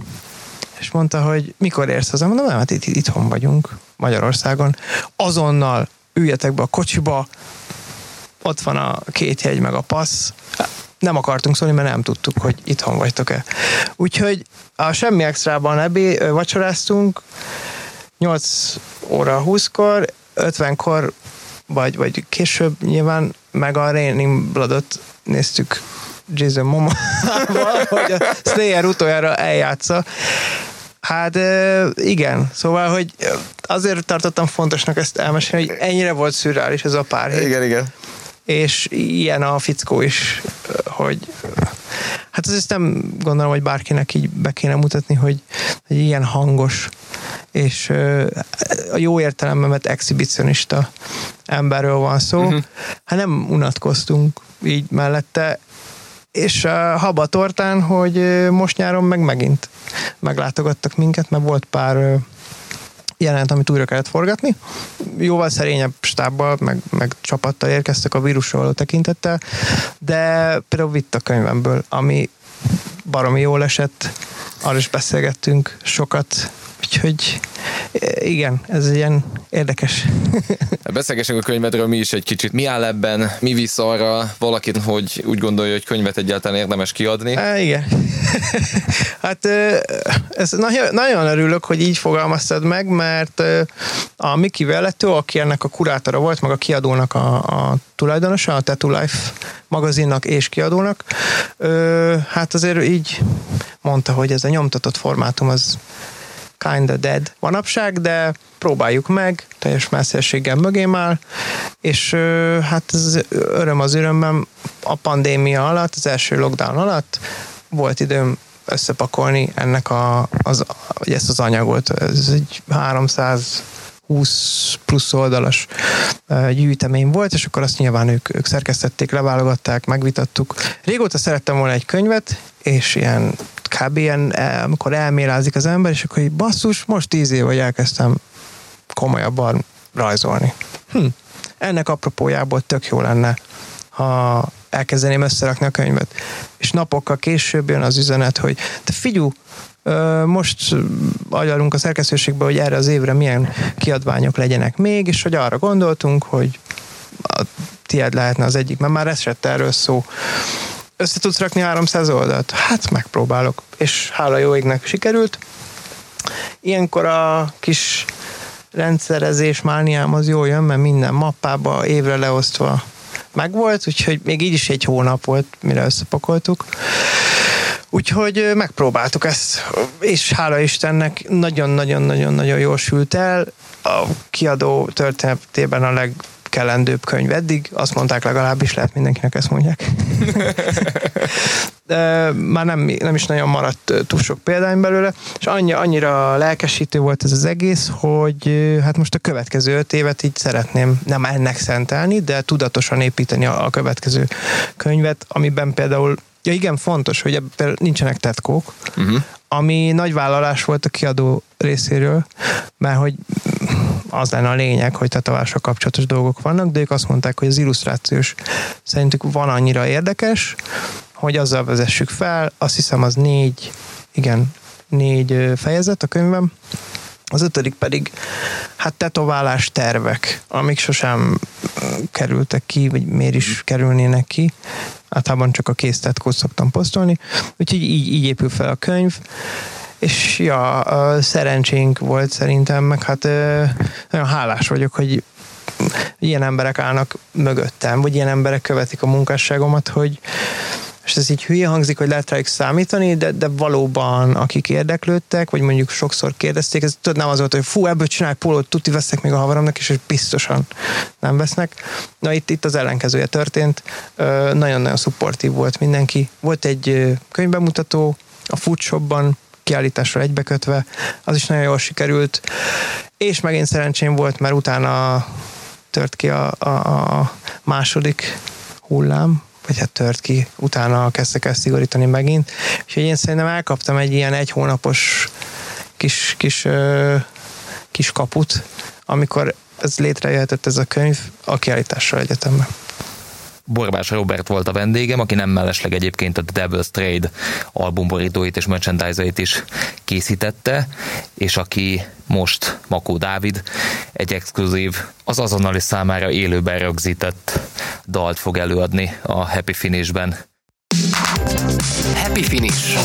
és mondta, hogy mikor érsz haza? Mondom, nem, hát itt, itthon vagyunk, Magyarországon. Azonnal üljetek be a kocsiba, ott van a két jegy meg a passz. Nem akartunk szólni, mert nem tudtuk, hogy itthon vagytok-e. Úgyhogy a semmi extrában ebé vacsoráztunk, 8 óra 20-kor, 50-kor, vagy, vagy később nyilván, meg a Raining Bloodot néztük Jason Momoa, hogy a Slayer utoljára eljátsza. Hát igen, szóval, hogy azért tartottam fontosnak ezt elmesélni, hogy ennyire volt szürreális ez a pár hét. Igen, igen. És ilyen a fickó is, hogy hát azért nem gondolom, hogy bárkinek így be kéne mutatni, hogy, hogy ilyen hangos és a jó értelemben mert exhibicionista emberről van szó. Uh-huh. Hát nem unatkoztunk így mellette, és a haba tortán, hogy most nyáron meg megint meglátogattak minket, mert volt pár jelent, amit újra kellett forgatni. Jóval szerényebb stábbal, meg, meg csapattal érkeztek a vírusról tekintettel, de például vitt a könyvemből, ami baromi jól esett, arra is beszélgettünk sokat, úgyhogy igen, ez ilyen érdekes. Beszélgessünk a könyvedről mi is egy kicsit. Mi áll ebben, mi visz arra valakit, hogy úgy gondolja, hogy könyvet egyáltalán érdemes kiadni? Há, igen. hát ez nagyon, nagyon örülök, hogy így fogalmaztad meg, mert a Miki Vellető, aki ennek a kurátora volt, meg a kiadónak a, a tulajdonosa, a Tattoo Life magazinnak és kiadónak, hát azért így mondta, hogy ez a nyomtatott formátum az kinda dead manapság, de próbáljuk meg, teljes messzességgel mögém áll, és hát ez öröm az örömben a pandémia alatt, az első lockdown alatt volt időm összepakolni ennek a, az, ezt az anyagot. Ez egy 300 20 plusz oldalas gyűjtemény volt, és akkor azt nyilván ők, ők szerkesztették, leválogatták, megvitattuk. Régóta szerettem volna egy könyvet, és ilyen kb. ilyen, amikor elmélázik az ember, és akkor így basszus, most tíz év, hogy elkezdtem komolyabban rajzolni. Hm. Ennek apropójából tök jó lenne, ha elkezdeném összerakni a könyvet. És napokkal később jön az üzenet, hogy te figyú, most agyalunk a szerkesztőségbe, hogy erre az évre milyen kiadványok legyenek még, és hogy arra gondoltunk, hogy a tied lehetne az egyik, mert már esett erről szó. Össze tudsz rakni 300 oldalt? Hát megpróbálok, és hála jó égnek sikerült. Ilyenkor a kis rendszerezés mániám az jól jön, mert minden mappába évre leosztva megvolt, úgyhogy még így is egy hónap volt, mire összepakoltuk. Úgyhogy megpróbáltuk ezt, és hála Istennek nagyon-nagyon-nagyon-nagyon jól sült el. A kiadó történetében a leg kellendőbb könyv eddig, azt mondták legalábbis, lehet mindenkinek ezt mondják. De már nem, nem is nagyon maradt túl sok példány belőle, és annyi, annyira lelkesítő volt ez az egész, hogy hát most a következő öt évet így szeretném nem ennek szentelni, de tudatosan építeni a, a következő könyvet, amiben például Ja igen, fontos, hogy ebben nincsenek tetkók, uh-huh. Ami nagy vállalás volt a kiadó részéről, mert hogy az lenne a lényeg, hogy tetovással kapcsolatos dolgok vannak, de ők azt mondták, hogy az illusztrációs szerintük van annyira érdekes, hogy azzal vezessük fel, azt hiszem az négy, igen, négy fejezet a könyvem, az ötödik pedig hát tetoválás tervek, amik sosem kerültek ki, vagy miért is kerülnének ki. Általában csak a késztetkót szoktam posztolni. Úgyhogy így, így épül fel a könyv. És ja, szerencsénk volt szerintem, meg hát nagyon hálás vagyok, hogy ilyen emberek állnak mögöttem, vagy ilyen emberek követik a munkásságomat, hogy és ez így hülye hangzik, hogy lehet rájuk számítani, de, de valóban akik érdeklődtek, vagy mondjuk sokszor kérdezték, ez tudod, nem az volt, hogy fú, ebből csinálj pólót, tuti veszek még a havaromnak, és biztosan nem vesznek. Na itt, itt az ellenkezője történt, nagyon-nagyon szupportív volt mindenki. Volt egy könyvbemutató a Foodshopban, kiállításra egybekötve, az is nagyon jól sikerült, és megint szerencsém volt, mert utána tört ki a, a, a második hullám, vagy hát tört ki, utána kezdtek el szigorítani megint. Úgyhogy én szerintem elkaptam egy ilyen egy hónapos kis, kis, kis kaput, amikor ez létrejöhetett ez a könyv a kiállításra egyetemben. Borbás Robert volt a vendégem, aki nem mellesleg egyébként a The Devil's Trade albumborítóit és merchandise is készítette, és aki most Makó Dávid egy exkluzív, az azonnali számára élőben rögzített dalt fog előadni a Happy Finishben. Happy Finish.